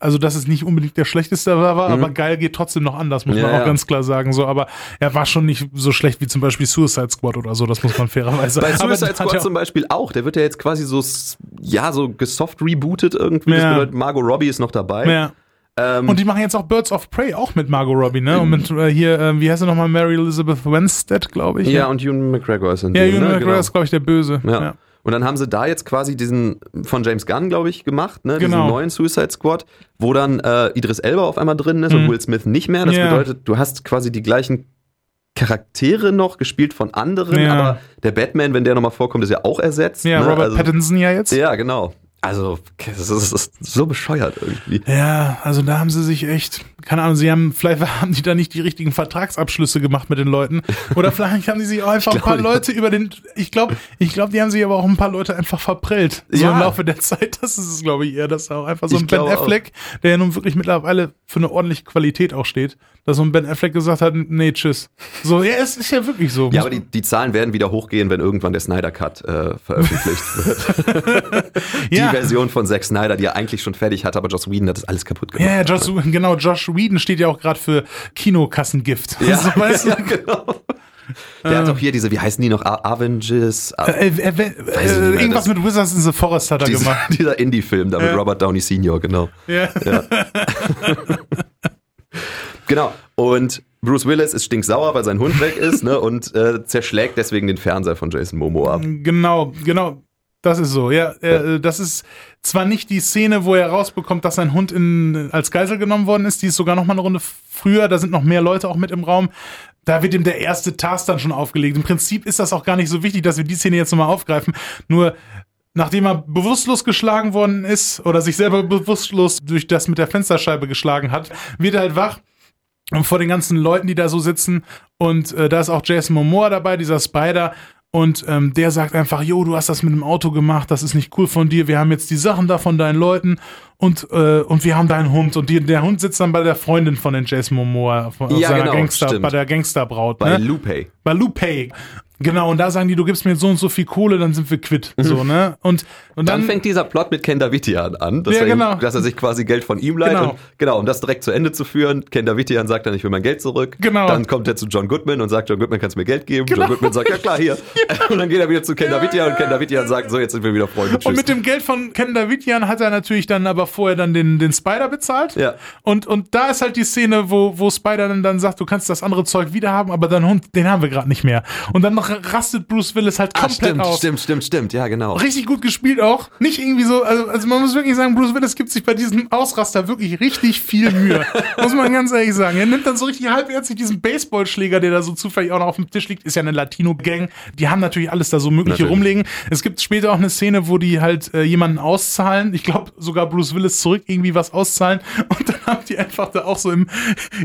also dass es nicht unbedingt der schlechteste war, war aber geil geht trotzdem noch anders, muss Mhm. Ja, man auch ja. ganz klar sagen. So, aber er war schon nicht so schlecht wie zum Beispiel Suicide Squad oder so. Das muss man fairerweise. Bei aber Suicide Squad zum Beispiel auch. Der wird ja jetzt quasi so, ja, so gesoft rebootet irgendwie. Das Ja. bedeutet, Margot Robbie ist noch dabei. Ja. Ähm, Und die machen jetzt auch Birds of Prey auch mit Margot Robbie, ne? Und mit äh, hier, äh, wie heißt sie nochmal, Mary Elizabeth Winstead, glaube ich. ja, und Ewan McGregor ist in ja, dem, Ewan ne? McGregor Genau. ist, glaube ich, der Böse. Ja. Ja. Und dann haben sie da jetzt quasi diesen von James Gunn, glaube ich, gemacht, ne? Genau. diesen neuen Suicide Squad, wo dann äh, Idris Elba auf einmal drin ist und Mhm. Will Smith nicht mehr. Das Ja. bedeutet, du hast quasi die gleichen Charaktere noch, gespielt von anderen, Ja. aber der Batman, wenn der nochmal vorkommt, ist ja auch ersetzt. Ja, ne? Robert also, Pattinson ja jetzt. Ja, genau. Also, das ist, das ist so bescheuert irgendwie. Ja, also da haben sie sich echt, keine Ahnung, sie haben, vielleicht haben die da nicht die richtigen Vertragsabschlüsse gemacht mit den Leuten. Oder vielleicht haben die sich auch einfach ein paar. Leute über den, ich glaube, ich glaube, die haben sich aber auch ein paar Leute einfach verprellt. So Ja. im Laufe der Zeit. Das ist es, glaube ich, eher, dass auch einfach so Ich ein Ben glaube auch. Affleck, der ja nun wirklich mittlerweile für eine ordentliche Qualität auch steht, dass so ein Ben Affleck gesagt hat, nee, tschüss. So, ja, es ist ja wirklich so. Ja, aber die, die Zahlen werden wieder hochgehen, wenn irgendwann der Snyder Cut äh, veröffentlicht wird. Ja. Version von Zack Snyder, die er eigentlich schon fertig hat, aber Joss Whedon hat das alles kaputt gemacht. Ja, Josh, genau, Josh Whedon steht ja auch gerade für Kinokassengift. Ja, so, weißt du? ja, genau. Der hat auch hier diese, wie heißen die noch, Avengers, Äh, äh, äh, äh, irgendwas mit Wizards in the Forest hat er dieser, gemacht. dieser Indie-Film da mit. Robert Downey Sr., genau. Ja. Genau. Und Bruce Willis ist stinksauer, weil sein Hund weg ist, ne, und äh, zerschlägt deswegen den Fernseher von Jason Momoa ab. Genau, genau. Das ist so, ja. Äh, das ist zwar nicht die Szene, wo er rausbekommt, dass sein Hund in, als Geisel genommen worden ist, die ist sogar noch mal eine Runde früher, da sind noch mehr Leute auch mit im Raum. Da wird ihm der erste Task dann schon aufgelegt. Im Prinzip ist das auch gar nicht so wichtig, dass wir die Szene jetzt nochmal aufgreifen. Nur, nachdem er bewusstlos geschlagen worden ist oder sich selber bewusstlos durch das mit der Fensterscheibe geschlagen hat, wird er halt wach und vor den ganzen Leuten, die da so sitzen. Und äh, da ist auch Jason Momoa dabei, dieser Spider. Und ähm, der sagt einfach, jo, du hast das mit dem Auto gemacht, das ist nicht cool von dir. Wir haben jetzt die Sachen da von deinen Leuten und, äh, und wir haben deinen Hund. Und die, der Hund sitzt dann bei der Freundin von den Jason Momoa, von, Ja, seiner genau, Gangster, stimmt. bei der Gangsterbraut. Bei ne? Lupe. bei Lupe. Genau, und da sagen die, du gibst mir so und so viel Kohle, dann sind wir quitt. So, ne? Und, und. Dann, dann, fängt dieser Plot mit Ken Davitian an, dass, Ja, er, ihm- genau. dass er sich quasi Geld von ihm leiht. Genau. Und, genau, um das direkt zu Ende zu führen, Ken Davitian sagt dann, ich will mein Geld zurück. Genau. Dann kommt er zu John Goodman und sagt, John Goodman, kannst du mir Geld geben? Genau. John Goodman sagt, ja klar, hier. Und dann geht er wieder zu Ken Davitian und Ken Davitian sagt, so, jetzt sind wir wieder Freunde. Tschüss. Und mit dem Geld von Ken Davidian hat er natürlich dann aber vorher dann den, den Spider bezahlt. Ja. Und, und da ist halt die Szene, wo, wo Spider dann, dann sagt, du kannst das andere Zeug wieder haben, aber dein Hund, den haben wir gerade nicht mehr. Und dann noch rastet Bruce Willis halt ah, komplett stimmt, aus. stimmt, stimmt, stimmt, ja, genau. Richtig gut gespielt auch. Nicht irgendwie so, also, also man muss wirklich sagen, Bruce Willis gibt sich bei diesem Ausraster wirklich richtig viel Mühe. muss man ganz ehrlich sagen. Er nimmt dann so richtig halbherzig diesen Baseballschläger, der da so zufällig auch noch auf dem Tisch liegt, ist ja eine Latino-Gang. Die haben natürlich alles da so mögliche Natürlich. rumlegen. Es gibt später auch eine Szene, wo die halt äh, jemanden auszahlen. Ich glaube sogar Bruce Willis zurück irgendwie was auszahlen. Und dann haben die einfach da auch so im,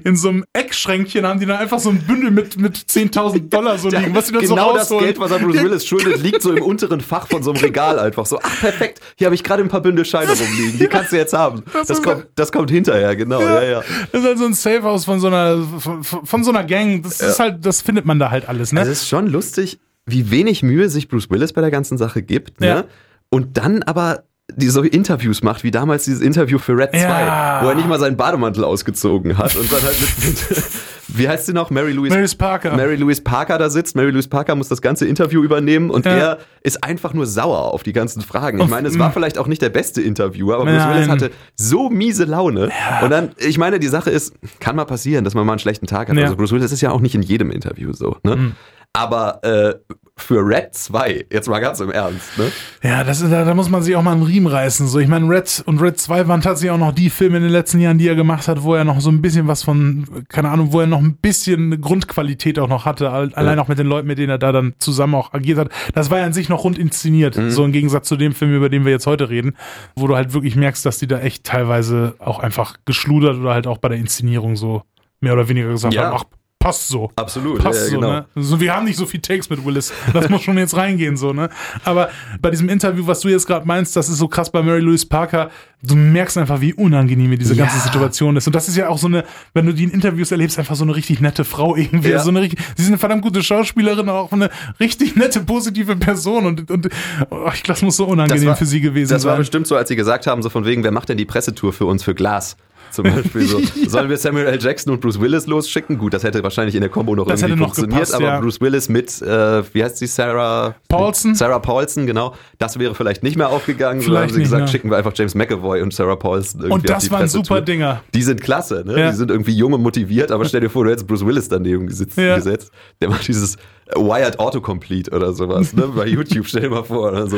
in so einem Eckschränkchen haben die dann einfach so ein Bündel mit, mit 10.000 Dollar so liegen, was sie dann so genau das. Geld, was er Bruce Willis schuldet, liegt so im unteren Fach von so einem Regal einfach so. Ach, perfekt. Hier habe ich gerade ein paar Bündel Scheine rumliegen. Die kannst du jetzt haben. Das kommt, das kommt hinterher, genau. Ja, ja. Das ist halt so ein Safehouse von so einer, von, von so einer Gang. Das ist halt, das findet man da halt alles, ne? Es ist schon lustig, wie wenig Mühe sich Bruce Willis bei der ganzen Sache gibt. Ne? Ja. Und dann aber die so Interviews macht, wie damals dieses Interview für Red 2, Ja. wo er nicht mal seinen Bademantel ausgezogen hat und dann halt mit, mit wie heißt sie noch? Mary Louise Maris Parker. Mary Louise Parker da sitzt. Mary Louise Parker muss das ganze Interview übernehmen und Ja. er ist einfach nur sauer auf die ganzen Fragen. Ich meine, es war vielleicht auch nicht der beste Interviewer, aber Bruce. Willis hatte so miese Laune. Und dann, ich meine, die Sache ist, kann mal passieren, dass man mal einen schlechten Tag hat. Ja. Mhm. Also Bruce Willis ist ja auch nicht in jedem Interview so. Ne? Aber äh, für Red 2, jetzt mal ganz im Ernst, ne? Ja, das ist, da, da muss man sich auch mal einen Riemen reißen. So, ich meine, Red und Red 2 waren tatsächlich auch noch die Filme in den letzten Jahren, die er gemacht hat, wo er noch so ein bisschen was von, keine Ahnung, wo er noch ein bisschen Grundqualität auch noch hatte. Al- Allein auch mit den Leuten, mit denen er da dann zusammen auch agiert hat. Das war ja an sich noch rund inszeniert. So im Gegensatz zu dem Film, über den wir jetzt heute reden, wo du halt wirklich merkst, dass die da echt teilweise auch einfach geschludert oder halt auch bei der Inszenierung so mehr oder weniger gesagt Ja. haben, ach, passt so. Absolut, Passt ja, so, genau. ne? So, wir haben nicht so viel Takes mit Willis. Das muss schon jetzt reingehen, so, ne? Aber bei diesem Interview, was du jetzt gerade meinst, das ist so krass bei Mary Louise Parker, du merkst einfach, wie unangenehm mir diese Ja. ganze Situation ist. Und das ist ja auch so eine, wenn du die in Interviews erlebst, einfach so eine richtig nette Frau irgendwie. Ja. So eine sie ist eine verdammt gute Schauspielerin, aber auch eine richtig nette, positive Person. Und, und oh, ich glaube, das muss so unangenehm für sie gewesen Das war sein. bestimmt so, als sie gesagt haben, so von wegen, wer macht denn die Pressetour für uns für Glas? Zum Beispiel so. Sollen wir Samuel L. Jackson und Bruce Willis losschicken? Gut, das hätte wahrscheinlich in der Kombo noch Das irgendwie noch funktioniert, gepasst, aber ja. Bruce Willis mit, äh, wie heißt sie, Sarah Paulson? Sarah Paulson, genau. Das wäre vielleicht nicht mehr aufgegangen. so Vielleicht haben sie nicht, gesagt, ne? schicken wir einfach James McAvoy und Sarah Paulson irgendwie Und auf das die waren super Dinger. Die sind klasse, ne? Ja. Die sind irgendwie jung und motiviert, aber stell dir vor, du hättest Bruce Willis daneben gesetzt. Ja. gesetzt. Der macht dieses Wired Autocomplete oder sowas, ne? Bei YouTube, stell dir mal vor. Oder so.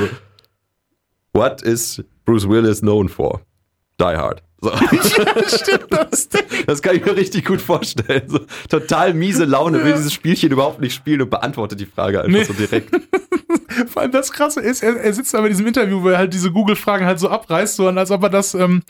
What is Bruce Willis known for? Die Hard. So. Stimmt das. Das kann ich mir richtig gut vorstellen. So, total miese Laune, will dieses Spielchen überhaupt nicht spielen und beantwortet die Frage einfach Nee. so direkt. Vor allem das Krasse ist, er, er sitzt da bei diesem Interview, wo er halt diese Google-Fragen halt so abreißt, so und als ob er das, ähm,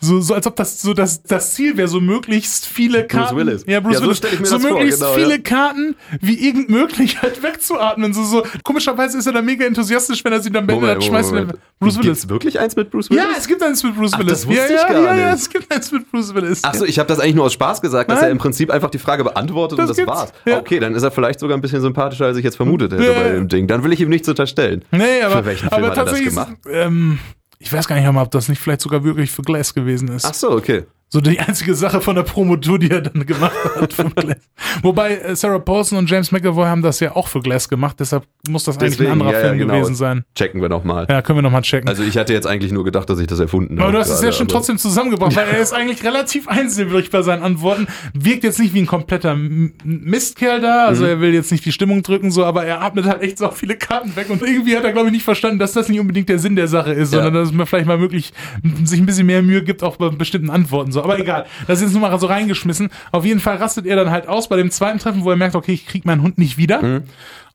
so, so als ob das so das, das Ziel wäre, so möglichst viele Karten. Willis. Ja, Bruce Ja, so Willis. so das vor, möglichst genau, viele ja. Karten wie irgend möglich halt wegzuatmen. So, so. Komischerweise ist er da mega enthusiastisch, wenn er sie dann beendet hat, schmeißt er Bruce Willis. Gibt's wirklich eins mit Bruce Willis? Ja, es gibt eins mit Bruce Ach, Willis. das wusste ja, ich ja, gar ja, ja, nicht. es gibt eins mit Bruce Willis. Achso, ich habe das eigentlich nur aus Spaß gesagt, dass Nein. er im Prinzip einfach die Frage beantwortet Das und das gibt's, war's. ja. Okay, dann ist er vielleicht sogar ein bisschen sympathischer, als ich jetzt vermutet hätte Ja, bei ja. dem Ding. Dann will ich ihm nichts unterstellen. Nee, aber, Für welchen Film aber hat er das gemacht? Ist, ähm, ich weiß gar nicht mal, ob das nicht vielleicht sogar wirklich für Glass gewesen ist. Ach so, okay. So die einzige Sache von der Promotour, die er dann gemacht hat für Glass. Wobei äh, Sarah Paulson und James McAvoy haben das ja auch für Glass gemacht, deshalb muss das eigentlich Deswegen, ein anderer ja, ja, Film genau. gewesen sein. Checken wir nochmal. Ja, können wir nochmal checken. Also ich hatte jetzt eigentlich nur gedacht, dass ich das erfunden habe. aber du hast es ja schon aber- trotzdem zusammengebracht, weil er ist eigentlich relativ einsilbig bei seinen Antworten. Wirkt jetzt nicht wie ein kompletter Mistkerl da, also Mhm. er will jetzt nicht die Stimmung drücken, so, aber er atmet halt echt so viele Karten weg und irgendwie hat er, glaube ich, nicht verstanden, dass das nicht unbedingt der Sinn der Sache ist, Ja. sondern dass man vielleicht mal möglich sich ein bisschen mehr Mühe gibt, auch bei bestimmten Antworten, so. Aber egal, das ist jetzt nur mal so reingeschmissen. Auf jeden Fall rastet er dann halt aus bei dem zweiten Treffen, wo er merkt, okay, ich krieg meinen Hund nicht wieder. Mhm.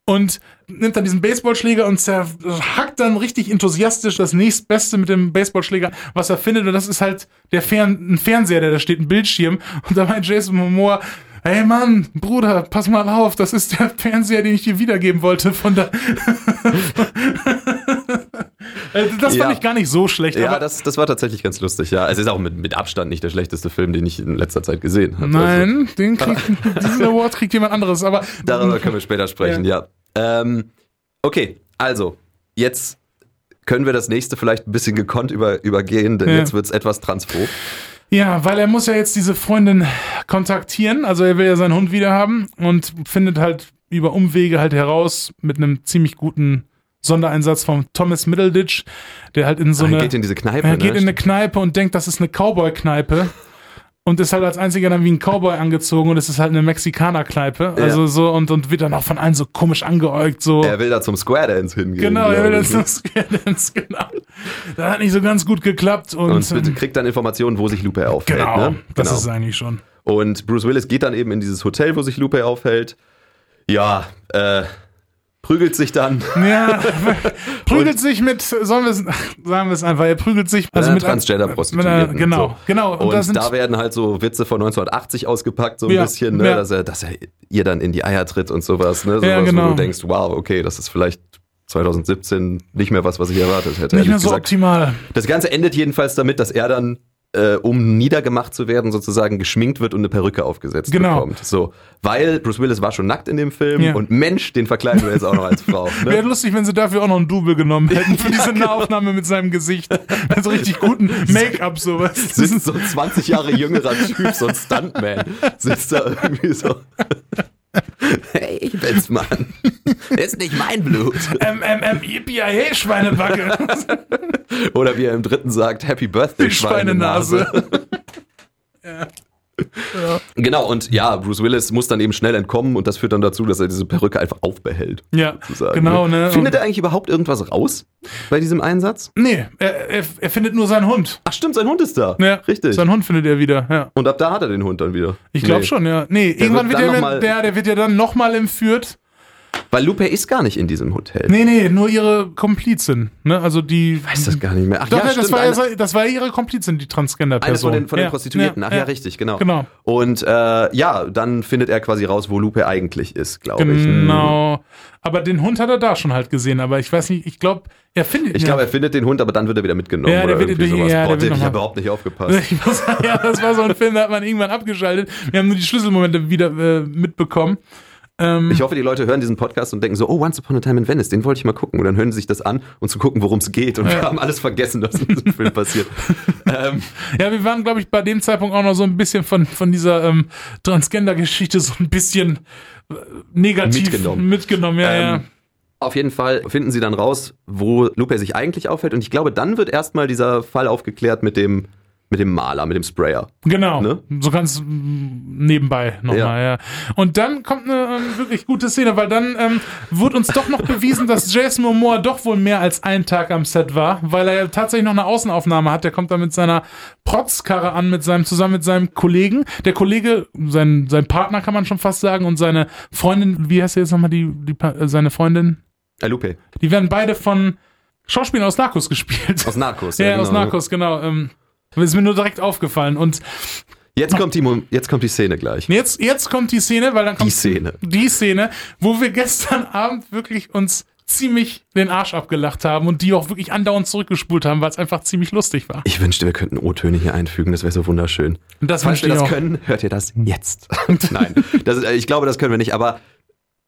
Und nimmt dann diesen Baseballschläger und zerhackt dann richtig enthusiastisch das nächstbeste mit dem Baseballschläger, was er findet. Und das ist halt der Fern ein Fernseher, der da steht, ein Bildschirm. Und da meint Jason Momoa, hey Mann, Bruder, pass mal auf, das ist der Fernseher, den ich dir wiedergeben wollte von der. Äh, das fand Ja. ich gar nicht so schlecht. Ja, aber das, das war tatsächlich ganz lustig, ja. Es ist auch mit, mit Abstand nicht der schlechteste Film, den ich in letzter Zeit gesehen habe. Also, Nein, den kriegt, diesen Award kriegt jemand anderes. Aber darüber können wir später sprechen, ja. Ähm, okay, also, jetzt können wir das nächste vielleicht ein bisschen gekonnt über, übergehen, denn Ja. jetzt wird's etwas transphob. Ja, weil er muss ja jetzt diese Freundin kontaktieren. Also er will ja seinen Hund wieder haben und findet halt über Umwege halt heraus mit einem ziemlich guten Sondereinsatz von Thomas Middleditch, der halt in so Ah, eine er geht in diese Kneipe, er geht ne? in eine Kneipe und denkt, das ist eine Cowboy-Kneipe. Und ist halt als einziger dann wie ein Cowboy angezogen und es ist halt eine Mexikaner-Kneipe. Ja. Also so und, und wird dann auch von allen so komisch angeäugt, so. Er will da zum Square Dance hingehen. Genau, er will das ne? zum Square Dance, genau. Das hat nicht so ganz gut geklappt und, Und ähm, kriegt dann Informationen, wo sich Lupe aufhält. genau, ne? das genau. ist es eigentlich schon. Und Bruce Willis geht dann eben in dieses Hotel, wo sich Lupe aufhält. Ja, äh, prügelt sich dann. Ja, prügelt sich mit, sollen wir es, sagen wir es einfach, er prügelt sich also mit Transgender-Prostituierten, mit einer- Genau, so. genau. Und, Und, da sind, da werden halt so Witze von 1980 ausgepackt, so ein Ja, bisschen, ne? ja. dass, er, dass er ihr dann in die Eier tritt und sowas. Ne? sowas Ja, genau. Wo du denkst, wow, okay, das ist vielleicht 2017 nicht mehr was, was ich erwartet hätte. nicht mehr so gesagt. optimal. Das Ganze endet jedenfalls damit, dass er dann, äh, um niedergemacht zu werden, sozusagen geschminkt wird und eine Perücke aufgesetzt Genau. bekommt. So, weil Bruce Willis war schon nackt in dem Film Ja. und Mensch, den verkleiden wir jetzt auch noch als Frau. Wäre Ne? lustig, wenn sie dafür auch noch ein Double genommen hätten für diese genau. Nahaufnahme mit seinem Gesicht. Mit so richtig guten Make-up sowas. Sitzt ist so ein 20 Jahre jüngerer Typ, so ein Stuntman, sitzt da irgendwie so. Hey, ich bin's, Mann. Ist nicht mein Blut. ähm, ähm, ähm, yippie hey, Schweinebacke. Oder wie er im dritten sagt, Happy Birthday, Die Schweinenase. Schweinenase. Genau, und ja, Bruce Willis muss dann eben schnell entkommen und das führt dann dazu, dass er diese Perücke einfach aufbehält. Ja, sozusagen, genau, ne? Findet er eigentlich überhaupt irgendwas raus bei diesem Einsatz? Nee, er, er, er findet nur seinen Hund. Ach stimmt, sein Hund ist da. Ja, Richtig. Seinen Hund findet er wieder, ja. Und ab da hat er den Hund dann wieder. Ich glaube Nee. schon, ja. Nee, irgendwann wird wird er, mal- der, der wird ja dann nochmal entführt. Weil Lupe ist gar nicht in diesem Hotel. Nee, nee, nur ihre Komplizin. Ne? Also die. Ich weiß das gar nicht mehr. Ach Doch, ja, ja, stimmt. das, war, eine- ja, das war ja ihre Komplizin, die Eine Transgender-Person. von den, von den Ja, Prostituierten. Ach ja, richtig, genau. Genau. Und äh, ja, dann findet er quasi raus, wo Lupe eigentlich ist, glaube ich. Genau. Aber den Hund hat er da schon halt gesehen. Aber ich weiß nicht, ich glaube, er findet Ich ja. glaube, er findet den Hund, aber dann wird er wieder mitgenommen. Ja, der oder wird- irgendwie ja, sowas. der Boah, wird ich habe überhaupt nicht aufgepasst. Ich muss ja, das war so ein Film, da hat man irgendwann abgeschaltet. Wir haben nur die Schlüsselmomente wieder äh, mitbekommen. Ähm, Ich hoffe, die Leute hören diesen Podcast und denken so, oh, Once Upon a Time in Venice, den wollte ich mal gucken. Und dann hören sie sich das an und zu gucken, worum es geht. Und wir haben alles vergessen, was in diesem Film passiert. ähm, ja, wir waren, glaube ich, bei dem Zeitpunkt auch noch so ein bisschen von, von dieser ähm, Transgender-Geschichte so ein bisschen äh, negativ Mitgenommen. mitgenommen ja, ja. Ähm, Auf jeden Fall finden sie dann raus, wo Lupe sich eigentlich aufhält. Und ich glaube, dann wird erstmal dieser Fall aufgeklärt mit dem, mit dem Maler, mit dem Sprayer. Genau, Ne? so ganz mm, nebenbei nochmal, ja. Und dann kommt eine ähm, wirklich gute Szene, weil dann ähm, wurde uns doch noch bewiesen, dass Jason Momoa doch wohl mehr als einen Tag am Set war, weil er ja tatsächlich noch eine Außenaufnahme hat. Der kommt da mit seiner Protzkarre an, mit seinem, zusammen mit seinem Kollegen. Der Kollege, sein, sein Partner kann man schon fast sagen, und seine Freundin, wie heißt sie jetzt nochmal, die, die, äh, seine Freundin? Äh, Lupe, Die werden beide von Schauspielern aus Narcos gespielt. aus Narcos. ja, aus genau. Narcos, genau. Ähm, ist mir nur direkt aufgefallen. Und Jetzt kommt, die, jetzt kommt die Szene gleich. Jetzt, jetzt kommt die Szene, weil dann kommt Die Szene. die Szene, wo wir gestern Abend wirklich uns ziemlich den Arsch abgelacht haben und die auch wirklich andauernd zurückgespult haben, weil es einfach ziemlich lustig war. Ich wünschte, wir könnten O-Töne hier einfügen, das wäre so wunderschön. Und das Falls wir das auch. können, hört ihr das jetzt. Nein, das ist, äh, ich glaube, das können wir nicht, aber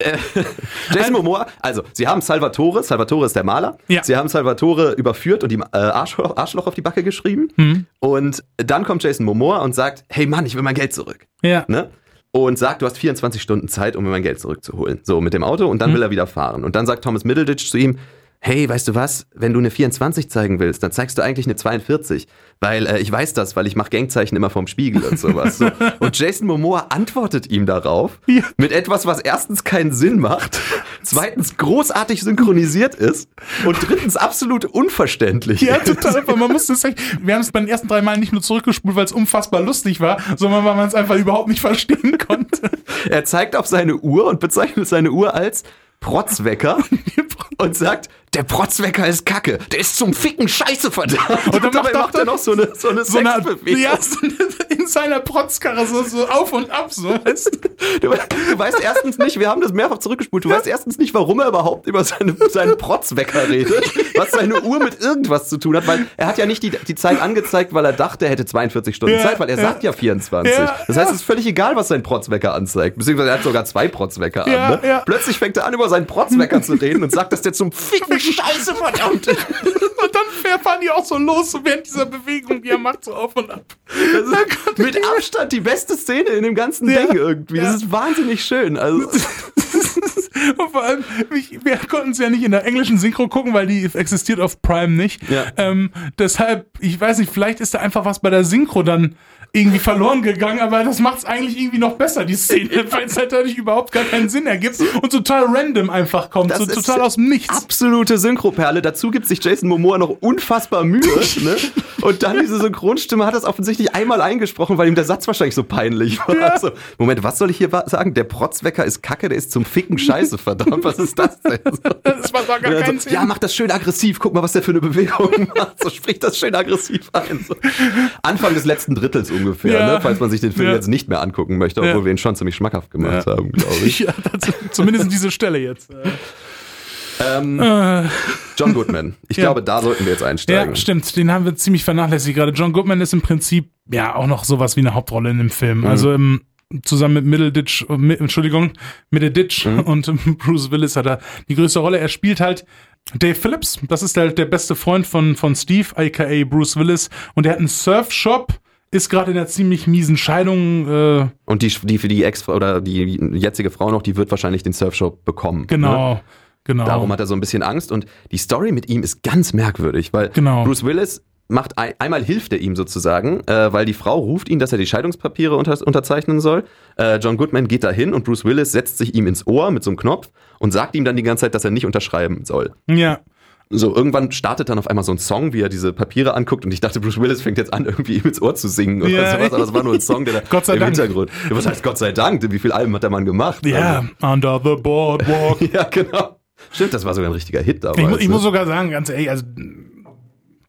Jason Momoa, also sie haben Salvatore, Salvatore ist der Maler, Ja. sie haben Salvatore überführt und ihm äh, Arschloch, Arschloch auf die Backe geschrieben Hm. und dann kommt Jason Momoa und sagt, hey Mann, ich will mein Geld zurück. Ja. Ne? Und sagt, du hast 24 Stunden Zeit, um mir mein Geld zurückzuholen. So, mit dem Auto und dann will er wieder fahren. Und dann sagt Thomas Middleditch zu ihm, hey, weißt du was, wenn du eine 24 zeigen willst, dann zeigst du eigentlich eine 42. Weil äh, ich weiß das, weil ich mache Gangzeichen immer vorm Spiegel und sowas. So. Und Jason Momoa antwortet ihm darauf Ja. mit etwas, was erstens keinen Sinn macht, zweitens großartig synchronisiert ist und drittens absolut unverständlich Ja, total. Man musste es echt, wir haben es bei den ersten drei Malen nicht nur zurückgespult, weil es unfassbar lustig war, sondern weil man es einfach überhaupt nicht verstehen konnte. Er zeigt auf seine Uhr und bezeichnet seine Uhr als Protzwecker und sagt, der Protzwecker ist kacke, der ist zum Ficken scheiße verdammt. Und, dann macht er- macht er noch so eine, so eine So eine, ja, so in seiner Protzkarre so, so auf und ab, so. Weißt du? Du, du weißt erstens nicht, wir haben das mehrfach zurückgespult, du weißt erstens nicht, warum er überhaupt über seine, seinen Protzwecker redet, was seine Uhr mit irgendwas zu tun hat, weil er hat ja nicht die, die Zeit angezeigt, weil er dachte, er hätte 42 Stunden Ja, Zeit, weil er ja. sagt ja 24. Ja, das heißt, es ist völlig egal, was sein Protzwecker anzeigt. Beziehungsweise er hat sogar zwei Protzwecker an. Ne? Plötzlich fängt er an, über seinen Protzwecker zu reden und sagt, dass der zum Ficken scheiße verdammt. Und dann fahren die auch so los, so während dieser Bewegung, die er macht, so auf und ab. Das mit Abstand die beste Szene in dem ganzen Ja, Ding irgendwie. Das ja. ist wahnsinnig schön. Also, Und vor allem, ich, wir konnten es ja nicht in der englischen Synchro gucken, weil die existiert auf Prime nicht. Ja. Ähm, deshalb, ich weiß nicht, vielleicht ist da einfach was bei der Synchro dann irgendwie verloren gegangen, aber das macht es eigentlich irgendwie noch besser, die Szene, weil es halt dadurch überhaupt gar keinen Sinn ergibt und total random einfach kommt, Das so total aus dem Nichts. absolute Synchroperle. Dazu gibt sich Jason Momoa noch unfassbar Mühe. ne? Und dann diese Synchronstimme hat das offensichtlich einmal eingesprochen, weil ihm der Satz wahrscheinlich so peinlich war. Ja. Also, Moment, was soll ich hier sagen? Der Protzwecker ist kacke, der ist zum Ficken scheiße, verdammt. Was ist das denn? Das war gar Und dann keinen so, Sinn. ja, mach das schön aggressiv. Guck mal, was der für eine Bewegung macht. So spricht das schön aggressiv ein. So. Anfang des letzten Drittels ungefähr, Ja. ne? falls man sich den Film Ja. jetzt nicht mehr angucken möchte, obwohl Ja. wir ihn schon ziemlich schmackhaft gemacht haben, glaube ich. ja, das, zumindest diese Stelle jetzt. Ähm, Äh, John Goodman. Ich glaube, da sollten wir jetzt einsteigen. ja, stimmt. Den haben wir ziemlich vernachlässigt gerade. John Goodman ist im Prinzip ja auch noch sowas wie eine Hauptrolle in dem Film. Also im, zusammen mit Middleditch, äh, mit, Entschuldigung, Middleditch und ähm, Bruce Willis hat er die größte Rolle. Er spielt halt Dave Phillips. Das ist der, der beste Freund von, von Steve, aka Bruce Willis. Und er hat einen Surfshop. Ist gerade in einer ziemlich miesen Scheidung. Äh, Und die, die für die Ex oder die jetzige Frau noch, die wird wahrscheinlich den Surfshop bekommen. Ne? genau, genau. Darum hat er so ein bisschen Angst und die Story mit ihm ist ganz merkwürdig, weil Genau. Bruce Willis macht ein, einmal hilft er ihm sozusagen, äh, weil die Frau ruft ihn, dass er die Scheidungspapiere unter, unterzeichnen soll. Äh, John Goodman geht dahin und Bruce Willis setzt sich ihm ins Ohr mit so einem Knopf und sagt ihm dann die ganze Zeit, dass er nicht unterschreiben soll. Ja. So, irgendwann startet dann auf einmal so ein Song, wie er diese Papiere anguckt und ich dachte, Bruce Willis fängt jetzt an, irgendwie ihm ins Ohr zu singen oder Ja. sowas, aber es war nur ein Song, der da Gott sei im Dank. Hintergrund. Was heißt Gott sei Dank? Wie viele Alben hat der Mann gemacht? Ja, Under the Boardwalk. Also, ja, genau. Stimmt, das war sogar ein richtiger Hit damals. Ich, mu ich ne? muss sogar sagen, ganz ehrlich, also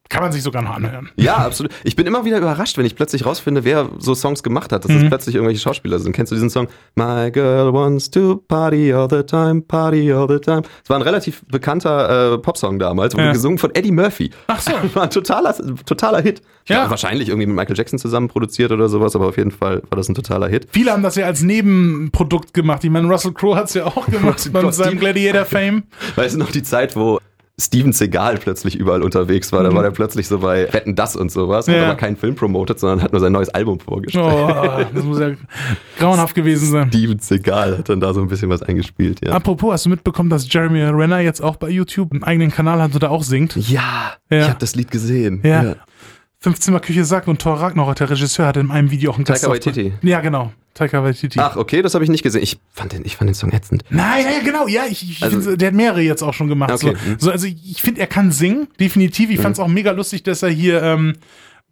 kann man sich sogar noch anhören. Ja, absolut. Ich bin immer wieder überrascht, wenn ich plötzlich rausfinde, wer so Songs gemacht hat, dass Mhm. es plötzlich irgendwelche Schauspieler sind. Kennst du diesen Song? My girl wants to party all the time, party all the time. Es war ein relativ bekannter äh, Popsong damals, wurde Ja. gesungen von Eddie Murphy. Ach so. War ein totaler, totaler Hit. Ja. glaube, wahrscheinlich irgendwie mit Michael Jackson zusammen produziert oder sowas, aber auf jeden Fall war das ein totaler Hit. Viele haben das ja als Nebenprodukt gemacht. Ich meine, Russell Crowe hat es ja auch gemacht bei seinem Gladiator-Fame. Weißt du noch die Zeit, wo Steven Seagal plötzlich überall unterwegs war? Da war der plötzlich so bei Wetten das und sowas. Hat Mhm. Ja. aber keinen Film promotet, sondern hat nur sein neues Album vorgestellt. Oh, das muss ja grauenhaft gewesen sein. Steven Seagal hat dann da so ein bisschen was eingespielt, ja. Apropos, hast du mitbekommen, dass Jeremy Renner jetzt auch bei YouTube einen eigenen Kanal hat und da auch singt? Ja, Ja. ich habe das Lied gesehen. Ja. 15 Mal Küche sagt und Thor Ragnarok, der Regisseur, hat in einem Video auch einen Taika Gastauftritt. Waititi. Ja, genau. Taika Waititi. Ach, okay, das habe ich nicht gesehen. Ich fand den, ich fand den Song ätzend. Nein, ja, genau, ja, ich, ich Also- der hat mehrere jetzt auch schon gemacht. Okay, So, mhm. so, also ich finde, er kann singen, definitiv. Ich fand es auch mega lustig, dass er hier ähm,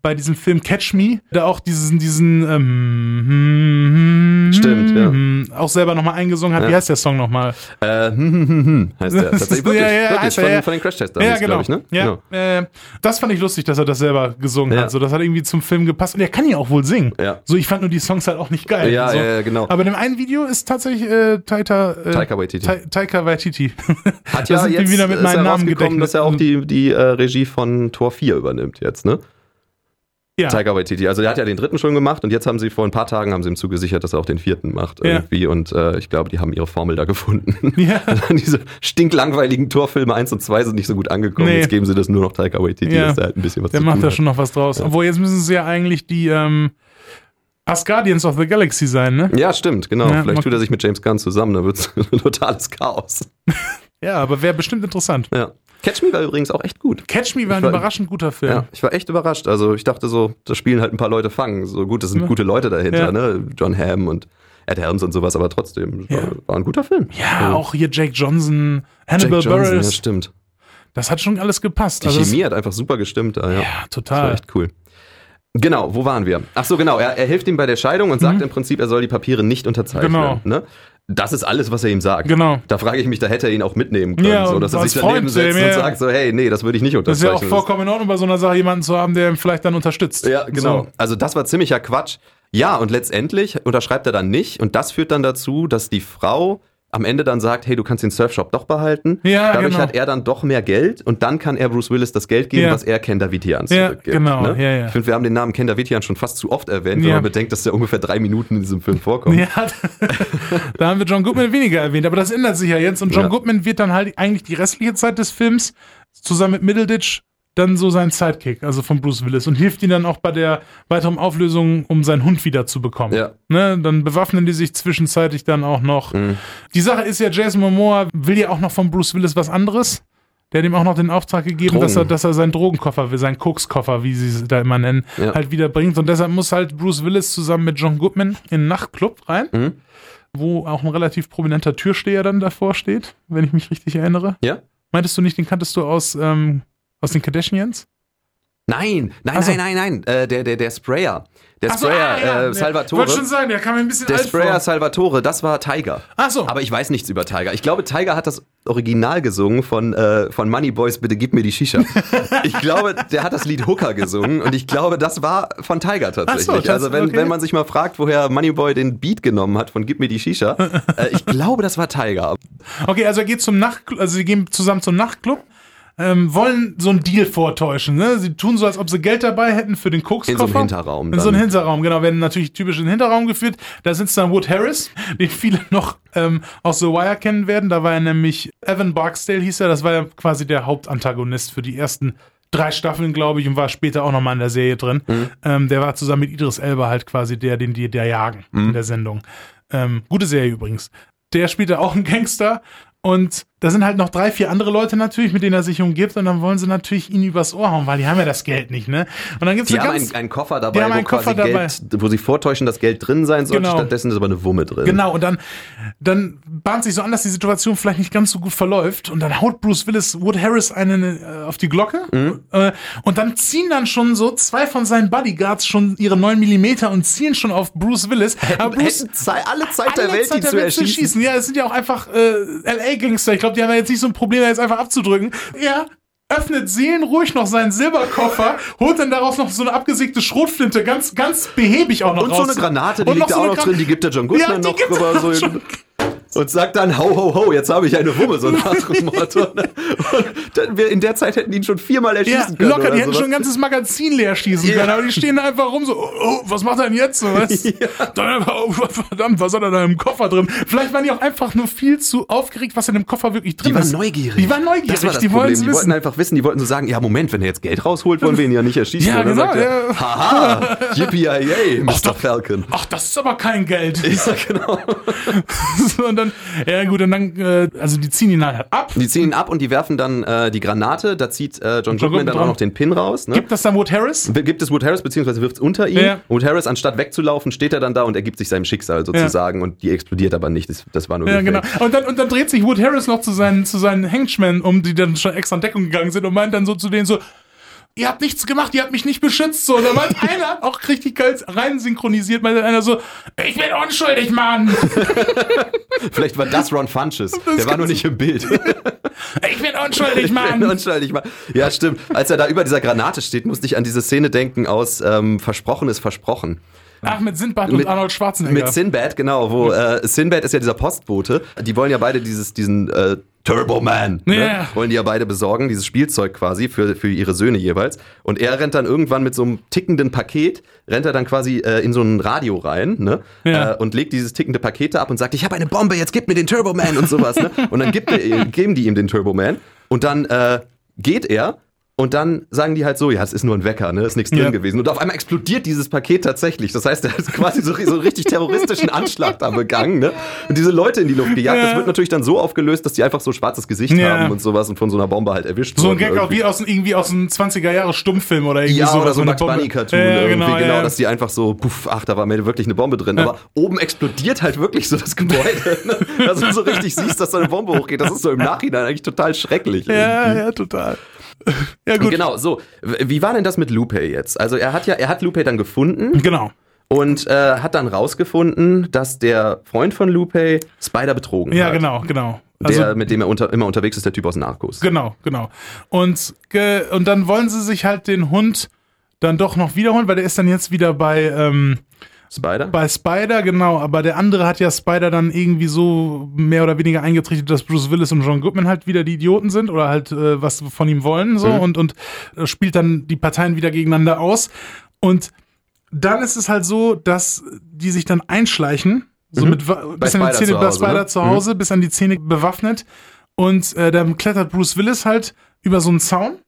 bei diesem Film Catch Me, da auch diesen, diesen ähm, ja. Auch selber nochmal eingesungen hat. Ja. Wie heißt der Song nochmal? Äh, hm, hm, hm, hm, heißt der. Das Tatsächlich ist- wirklich, ja, ja, wirklich von, ja. von den Crash Test Ja, genau. glaube ich, ne? Ja, Genau. äh, das fand ich lustig, dass er das selber gesungen Ja. hat. So, das hat irgendwie zum Film gepasst. Und er kann ja auch wohl singen. Ja. So, ich fand nur die Songs halt auch nicht geil. Ja, so. ja, genau. Aber in dem einen Video ist tatsächlich äh, Taika, äh, Taika Waititi. Ta Taika Waititi. Hat ja jetzt wieder mit ja Namen gedächtnis. dass er auch die, die äh, Regie von Tor 4 übernimmt jetzt, ne? Ja. Taika Waititi. Also der hat ja den dritten schon gemacht und jetzt haben sie vor ein paar Tagen haben sie ihm zugesichert, dass er auch den vierten macht Ja. irgendwie und äh, ich glaube, die haben ihre Formel da gefunden. Ja. Diese stinklangweiligen Torfilme 1 und 2 sind nicht so gut angekommen. Nee. Jetzt geben sie das nur noch Taika Waititi, Ja. dass der halt ein bisschen was Der macht da schon noch was draus. Obwohl, jetzt müssen sie ja eigentlich die ähm, Asgardians of the Galaxy sein, ne? Ja, stimmt, genau. Ja, Vielleicht tut er sich mit James Gunn zusammen, dann wird's ein totales Chaos. Ja, aber wäre bestimmt interessant. Ja. Catch Me war übrigens auch echt gut. Catch Me war ein war- überraschend guter Film. Ja, ich war echt überrascht. Also ich dachte so, da spielen halt ein paar Leute fangen. So gut, es sind gute Leute dahinter, Ja. ne? John Hamm und Ed Helms und sowas, aber trotzdem, war, Ja. war ein guter Film. Ja, auch hier Jake Johnson, Hannibal Jack Johnson, ja, stimmt. Das hat schon alles gepasst. Die Also das- Chemie hat einfach super gestimmt ja. ja, Das war total. echt cool. Genau, wo waren wir? Ach so, genau. Er, er hilft ihm bei der Scheidung und sagt im Prinzip, er soll die Papiere nicht unterzeichnen. Mhm. Genau. Ne? Das ist alles, was er ihm sagt. Genau. Da frage ich mich, da hätte er ihn auch mitnehmen können, Ja, so, dass er sich daneben Freund, setzt ja. und sagt so, hey, nee, das würde ich nicht Das ist ja auch vollkommen in Ordnung, bei so einer Sache jemanden zu haben, der ihn vielleicht dann unterstützt. Ja, genau. So. Also das war ziemlicher Quatsch. Ja, und letztendlich unterschreibt er dann nicht und das führt dann dazu, dass die Frau am Ende dann sagt, hey, du kannst den Surfshop doch behalten. Ja, Dadurch genau. hat er dann doch mehr Geld und dann kann er Bruce Willis das Geld geben, Ja. was er Ken Davitian Ja, zurückgibt. genau. Ne? Ja, ja. Ich finde, wir haben den Namen Ken Davitian schon fast zu oft erwähnt, wenn Ja. man bedenkt, dass der ungefähr drei Minuten in diesem Film vorkommt. Ja, da haben wir John Goodman weniger erwähnt, aber das ändert sich ja jetzt und John Ja. Goodman wird dann halt eigentlich die restliche Zeit des Films zusammen mit Middleditch dann so sein Sidekick, also von Bruce Willis und hilft ihm dann auch bei der weiteren Auflösung, um seinen Hund wieder zu bekommen. Ja. Ne, dann bewaffnen die sich zwischenzeitlich dann auch noch. Mhm. Die Sache ist ja, Jason Momoa will ja auch noch von Bruce Willis was anderes. Der hat ihm auch noch den Auftrag gegeben, Drogen. dass er, dass er seinen Drogenkoffer, seinen Kokskoffer, wie sie es da immer nennen, Ja. halt wieder bringt. Und deshalb muss halt Bruce Willis zusammen mit John Goodman in einen Nachtclub rein, Mhm. wo auch ein relativ prominenter Türsteher dann davor steht, wenn ich mich richtig erinnere. Ja? Meintest du nicht, den kanntest du aus, ähm, aus den Kardashians? Nein, nein, so. nein, nein, nein. Äh, der, der, der Sprayer. Der Ach so, Sprayer, ah, ja, äh. Salvatore. Wollte schon sagen, der kam mir ein bisschen Der Sprayer vor. Salvatore, das war Tiger. Ach so. Aber ich weiß nichts über Tiger. Ich glaube, Tiger hat das Original gesungen von, äh, von Money Boys, bitte gib mir die Shisha. ich glaube, der hat das Lied Hooker gesungen und ich glaube, das war von Tiger tatsächlich. So, das- also wenn, okay. wenn man sich mal fragt, woher Money Boy den Beat genommen hat von Gib mir die Shisha, äh, ich glaube, das war Tiger. Okay, also er geht zum Nachtclub, also sie gehen zusammen zum Nachtclub, ähm, wollen so einen Deal vortäuschen. Ne? Sie tun so, als ob sie Geld dabei hätten für den Kokskoffer. In so einem Hinterraum In so einem dann. Hinterraum, genau. Werden natürlich typisch in den Hinterraum geführt. Da sitzt dann Wood Harris, den viele noch ähm, aus The Wire kennen werden. Da war er nämlich Evan Barksdale hieß er. Das war ja quasi der Hauptantagonist für die ersten drei Staffeln, glaube ich, und war später auch nochmal in der Serie drin. Mhm. Ähm, der war zusammen mit Idris Elba halt quasi der, den die der jagen Mhm. in der Sendung. Ähm, gute Serie übrigens. Der spielt da auch einen Gangster und da sind halt noch drei, vier andere Leute natürlich, mit denen er sich umgibt und dann wollen sie natürlich ihn übers Ohr hauen, weil die haben ja das Geld nicht, ne? Und dann gibt's Die haben ganz, einen, einen Koffer dabei, wo einen quasi Koffer Geld, wo sie vortäuschen, dass Geld drin sein sollte, Genau. stattdessen ist aber eine Wumme drin. Genau, und dann, dann bahnt sich so an, dass die Situation vielleicht nicht ganz so gut verläuft. Und dann haut Bruce Willis Wood Harris einen äh, auf die Glocke. Mhm. Äh, und dann ziehen dann schon so zwei von seinen Bodyguards schon ihre 9 Millimeter und zielen schon auf Bruce Willis. Aber Bruce, Hätten alle Zeit der alle Welt, Zeit der zu Welt erschießen. Ja, es sind ja auch einfach äh, LA-Gangster. Ich glaube, die haben ja jetzt nicht so ein Problem, da jetzt einfach abzudrücken. Er öffnet seelenruhig noch seinen Silberkoffer, holt dann daraus noch so eine abgesägte Schrotflinte, ganz, ganz behäbig auch noch Und raus. so eine Granate, die Und liegt da auch noch drin, die gibt der John Ja, Goodman die noch gibt's rüber. auch So. Und sagt dann, ho, ho, ho, jetzt habe ich eine Wumme, so nach dem Motto. Und wir in der Zeit hätten die ihn schon viermal Ja, erschießen können. locker, die hätten sowas. schon ein ganzes Magazin leer schießen Ja. können, aber die stehen da einfach rum so, oh, oh, was macht er denn jetzt? So, was? Dann, oh, verdammt, was hat er da im Koffer drin? Vielleicht waren die auch einfach nur viel zu aufgeregt, was in dem Koffer wirklich drin Die waren ist. neugierig. Die waren neugierig, Das war das die Problem. wollen Die wollten einfach wissen, die wollten so sagen, ja Moment, wenn er jetzt Geld rausholt, wollen wir ihn ja nicht erschießen. Ja, genau, sagt er, ja. haha, yippie Mr. doch. Falcon. Ach, das ist aber kein Geld. Ja, genau. und dann, ja gut, und dann, äh, also die ziehen ihn halt ab. Die ziehen ihn ab und die werfen dann äh, die Granate. Da zieht äh, John Goodman dann auch dran. noch den Pin raus. Ne? Gibt das dann Wood Harris? Gibt es Wood Harris, beziehungsweise wirft es unter ihn. Ja. Wood Harris, anstatt wegzulaufen, steht er dann da und ergibt sich seinem Schicksal sozusagen. Und die explodiert aber nicht. Das, das war nur Ja, genau. Und dann, und dann dreht sich Wood Harris noch zu seinen, zu seinen Henchmen um, die dann schon extra in Deckung gegangen sind und meint dann so zu denen so, ihr habt nichts gemacht, ihr habt mich nicht beschützt. So, da meint einer, auch richtig geil rein synchronisiert, meint einer so, ich bin unschuldig, Mann. Vielleicht war das Ron Funches. Der war nur nicht im Bild. Ich bin unschuldig, Mann. Unschuldig war. Ja, stimmt. Als er da über dieser Granate steht, musste ich an diese Szene denken aus ähm, Versprochen ist versprochen. Ach, mit Sindbad und Mit- Arnold Schwarzenegger. Mit Sinbad, genau, wo äh, Sinbad ist ja dieser Postbote. Die wollen ja beide dieses, diesen äh, Turbo Man, ne? Ja. wollen die ja beide besorgen, dieses Spielzeug quasi für, für ihre Söhne jeweils. Und er rennt dann irgendwann mit so einem tickenden Paket, rennt er dann quasi äh, in so ein Radio rein ne? Ja. äh, und legt dieses tickende Paket da ab und sagt, ich habe eine Bombe, jetzt gib mir den Turbo Man und sowas. Ne? Und dann gibt er, geben die ihm den Turbo Man und dann äh, geht er und dann sagen die halt so, ja, es ist nur ein Wecker, ne? Ist nichts drin Ja. gewesen. Und auf einmal explodiert dieses Paket tatsächlich. Das heißt, er hat quasi so, so einen richtig terroristischen Anschlag da begangen, ne? Und diese Leute in die Luft gejagt. Das Ja. wird natürlich dann so aufgelöst, dass die einfach so ein schwarzes Gesicht Ja. haben und sowas und von so einer Bombe halt erwischt so ein Gag auch irgendwie. wie aus, irgendwie aus einem 20er Jahre Stummfilm oder irgendwie ja, sowas. oder so Bombe. Bunny Cartoon irgendwie, genau, ja. dass die einfach so, puff, ach, da war mir wirklich eine Bombe drin. Aber oben explodiert halt wirklich so das Gebäude. Ne? Dass du so richtig siehst, dass da eine Bombe hochgeht. Das ist so im Nachhinein eigentlich total schrecklich. Ja, ja, total. Ja, gut. Genau, so. Wie war denn das mit Lupe jetzt? Also er hat ja, er hat Lupe dann gefunden Genau. und äh, hat dann rausgefunden, dass der Freund von Lupe Spider betrogen Ja, hat. genau, genau. Also, der, mit dem er unter, immer unterwegs ist, der Typ aus Narcos. Genau, genau. Und, ge und dann wollen sie sich halt den Hund dann doch noch wiederholen, weil der ist dann jetzt wieder bei, ähm, Spider? bei Spider, genau. Aber der andere hat ja Spider dann irgendwie so mehr oder weniger eingetrichtert, dass Bruce Willis und John Goodman halt wieder die Idioten sind oder halt äh, was von ihm wollen so Mhm. und, und äh, spielt dann die Parteien wieder gegeneinander aus. Und dann ist es halt so, dass die sich dann einschleichen, so Mhm. mit bis an die Zähne bei Spider ne? zu Hause, bis an die Zähne bewaffnet. Und äh, dann klettert Bruce Willis halt über so einen Zaun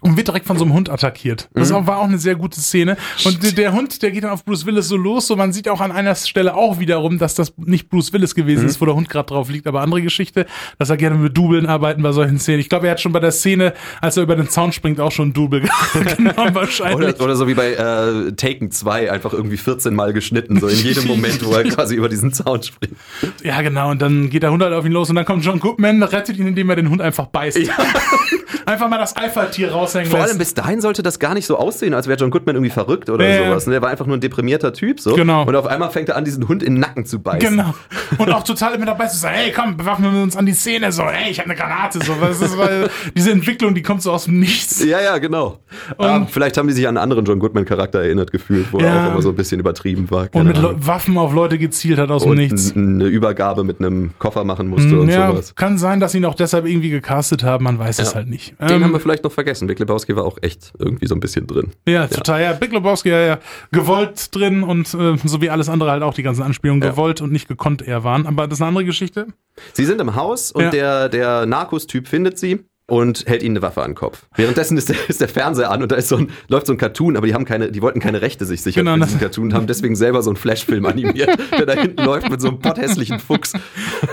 und wird direkt von so einem Hund attackiert. Das Mhm. war auch eine sehr gute Szene. Und der, der Hund, der geht dann auf Bruce Willis so los. So, man sieht auch an einer Stelle auch wiederum, dass das nicht Bruce Willis gewesen Mhm. ist, wo der Hund gerade drauf liegt. Aber andere Geschichte, dass er gerne mit Dubeln arbeiten bei solchen Szenen. Ich glaube, er hat schon bei der Szene, als er über den Zaun springt, auch schon ein Double genommen wahrscheinlich. Oder, oder so wie bei äh, Taken 2, einfach irgendwie 14 Mal geschnitten, so in jedem Moment, wo er quasi über diesen Zaun springt. Ja, genau. Und dann geht der Hund halt auf ihn los und dann kommt John Goodman, rettet ihn, indem er den Hund einfach beißt. einfach mal das Alpha-Tier raushängen Vor lässt. allem bis dahin sollte das gar nicht so aussehen, als wäre John Goodman irgendwie verrückt oder Ja, ja. sowas. ne? Der war einfach nur ein deprimierter Typ so. Genau. Und auf einmal fängt er an, diesen Hund in den Nacken zu beißen. Genau. Und auch total immer dabei zu sagen, hey, komm, bewaffnen wir uns an die Szene, so, hey, ich habe eine Granate, so, was ist, weil diese Entwicklung, die kommt so aus dem Nichts. Ja, ja, genau. Ah, vielleicht haben die sich an einen anderen John Goodman-Charakter erinnert gefühlt, wo er Ja. auch immer so ein bisschen übertrieben war. Und Keine mit Ahnung. Waffen auf Leute gezielt hat aus dem und Nichts. n- eine Übergabe mit einem Koffer machen musste und Ja, sowas. kann sein, dass sie ihn auch deshalb irgendwie gecastet haben, man weiß es halt nicht. Den Ähm, haben wir vielleicht noch vergessen. Big Lebowski war auch echt irgendwie so ein bisschen drin. ja, total. Ja, Big Lebowski, ja, ja, gewollt drin und äh, so wie alles andere halt auch die ganzen Anspielungen Ja. gewollt und nicht gekonnt eher waren. Aber das ist eine andere Geschichte. Sie sind im Haus und Ja. der, der Narcos-Typ findet sie und hält ihnen eine Waffe an den Kopf. Währenddessen ist der, ist der Fernseher an und da ist so ein, läuft so ein Cartoon, aber die haben keine, die wollten keine Rechte sich sichern Genau, für das- diesen Cartoon und haben deswegen selber so einen Flashfilm animiert, der da hinten läuft mit so einem potthässlichen Fuchs.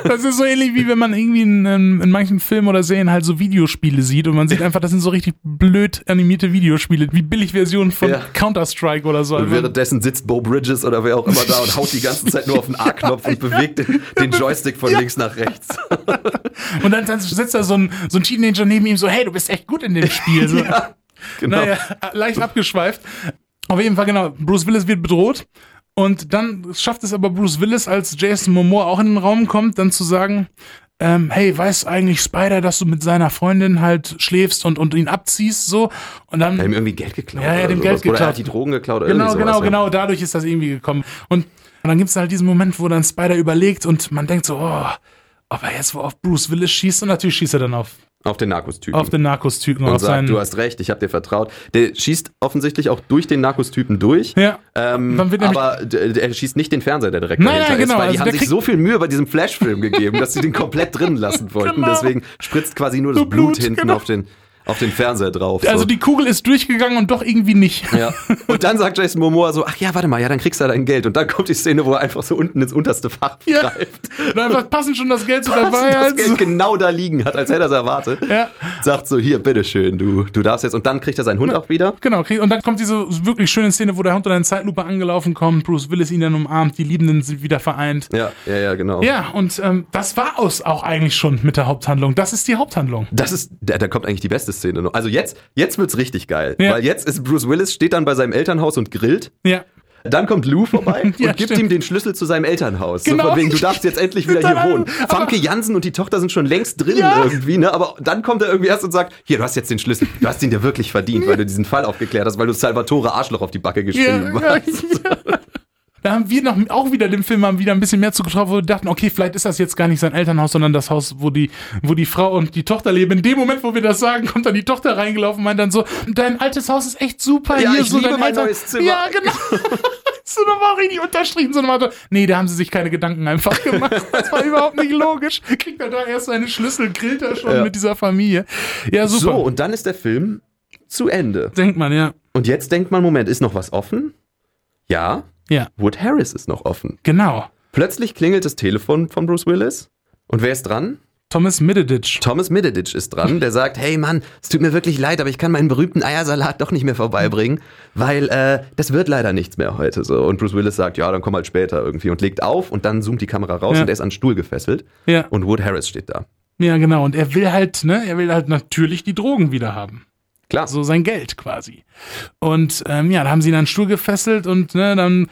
Das ist so ähnlich wie wenn man irgendwie in, in, in manchen Filmen oder Serien halt so Videospiele sieht und man sieht einfach, das sind so richtig blöd animierte Videospiele, wie Billigversionen von Ja. Counter-Strike oder so. Und währenddessen sitzt Bo Bridges oder wer auch immer da und haut die ganze Zeit nur auf den A-Knopf und bewegt den, den Joystick von links nach rechts. Und dann, dann sitzt da so ein, so ein Teenager neben ihm so, hey, du bist echt gut in dem Spiel. So. Ja, genau. Naja, leicht abgeschweift. Auf jeden Fall, genau. Bruce Willis wird bedroht. Und dann schafft es aber Bruce Willis, als Jason Momoa auch in den Raum kommt, dann zu sagen, ähm, hey, weiß eigentlich Spider, dass du mit seiner Freundin halt schläfst und, und ihn abziehst, so. Und dann. Er hat ihm irgendwie Geld geklaut. Ja, ja, dem. Geld Oder er geklaut. hat die Drogen geklaut oder Genau, genau, sowas, ja. genau, dadurch ist das irgendwie gekommen. Und, und dann gibt's halt diesen Moment, wo dann Spider überlegt und man denkt so, oh, ob er jetzt wo auf Bruce Willis schießt und natürlich schießt er dann auf, Auf den Narkostypen. auf den Narkostypen und, sagt, du hast recht, ich habe dir vertraut. Der schießt offensichtlich auch durch den Narkostypen durch. ja, Ähm, aber er schießt nicht den Fernseher, der direkt Nein, dahinter nein, genau, ist, weil die also haben der sich so viel Mühe bei diesem Flashfilm gegeben, dass sie den komplett drin lassen wollten. Genau. Deswegen spritzt quasi nur das Nur Blut, Blut, hinten genau. auf, den, auf den Fernseher drauf. also so. die Kugel ist durchgegangen und doch irgendwie nicht. ja. Und dann sagt Jason Momoa so, ach ja, warte mal, ja, dann kriegst du dein Geld. Und dann kommt die Szene, wo er einfach so unten ins unterste Fach Ja. greift. Und einfach passend schon das Geld so Was dabei. das als- Geld genau da liegen hat, als hätte er es erwartet. Ja. Sagt so, hier, bitteschön, du, du darfst jetzt. Und dann kriegt er seinen Hund auch wieder. Genau, und dann kommt diese wirklich schöne Szene, wo der Hund in eine Zeitlupe angelaufen kommt, Bruce Willis ihn dann umarmt, die Liebenden sind wieder vereint. Ja, ja, ja, genau. Ja, und ähm, das war aus auch eigentlich schon mit der Haupthandlung. Das ist die Haupthandlung. Das ist, da, da kommt eigentlich die beste Szene noch. Also jetzt, jetzt wird's richtig geil. Ja. Weil jetzt ist Bruce Willis, steht dann bei seinem Elternhaus und grillt. Ja. Dann kommt Lou vorbei und Ja, gibt stimmt. ihm den Schlüssel zu seinem Elternhaus. Genau. So von wegen, du darfst jetzt endlich wieder hier wohnen. Famke Jansen und die Tochter sind schon längst drin Ja. irgendwie, ne? Aber dann kommt er irgendwie erst und sagt, hier, du hast jetzt den Schlüssel. Du hast ihn dir wirklich verdient, weil du diesen Fall aufgeklärt hast, weil du Salvatore Arschloch auf die Backe geschrieben Ja, hast. Da haben wir noch auch wieder dem Film haben wieder ein bisschen mehr zugetraut, wo wir dachten, okay, vielleicht ist das jetzt gar nicht sein Elternhaus, sondern das Haus, wo die, wo die Frau und die Tochter leben. In dem Moment, wo wir das sagen, kommt dann die Tochter reingelaufen und meint dann so, dein altes Haus ist echt super. Ja, hier ich so liebe dein mein Eltern- neues Zimmer. Ja, genau. so nochmal richtig unterstrichen, so nochmal. Nee, da haben sie sich keine Gedanken einfach gemacht. Das war überhaupt nicht logisch. Kriegt er da erst seine Schlüssel, grillt er schon Ja. mit dieser Familie. Ja, super. So, und dann ist der Film zu Ende. Denkt man, ja. Und jetzt denkt man, Moment, ist noch was offen? Ja, Ja, Wood Harris ist noch offen. genau. Plötzlich klingelt das Telefon von Bruce Willis. Und wer ist dran? Thomas Middleditch. Thomas Middleditch ist dran, der sagt, hey Mann, es tut mir wirklich leid, aber ich kann meinen berühmten Eiersalat doch nicht mehr vorbeibringen, weil äh, das wird leider nichts mehr heute. So. Und Bruce Willis sagt, ja, dann komm halt später irgendwie und legt auf und dann zoomt die Kamera raus Ja. und er ist an den Stuhl gefesselt Ja. und Wood Harris steht da. Ja, genau. Und er will halt, ne, er will halt natürlich die Drogen wieder haben. Klar. So sein Geld quasi. Und ähm, ja, da haben sie ihn an den Stuhl gefesselt und ne, dann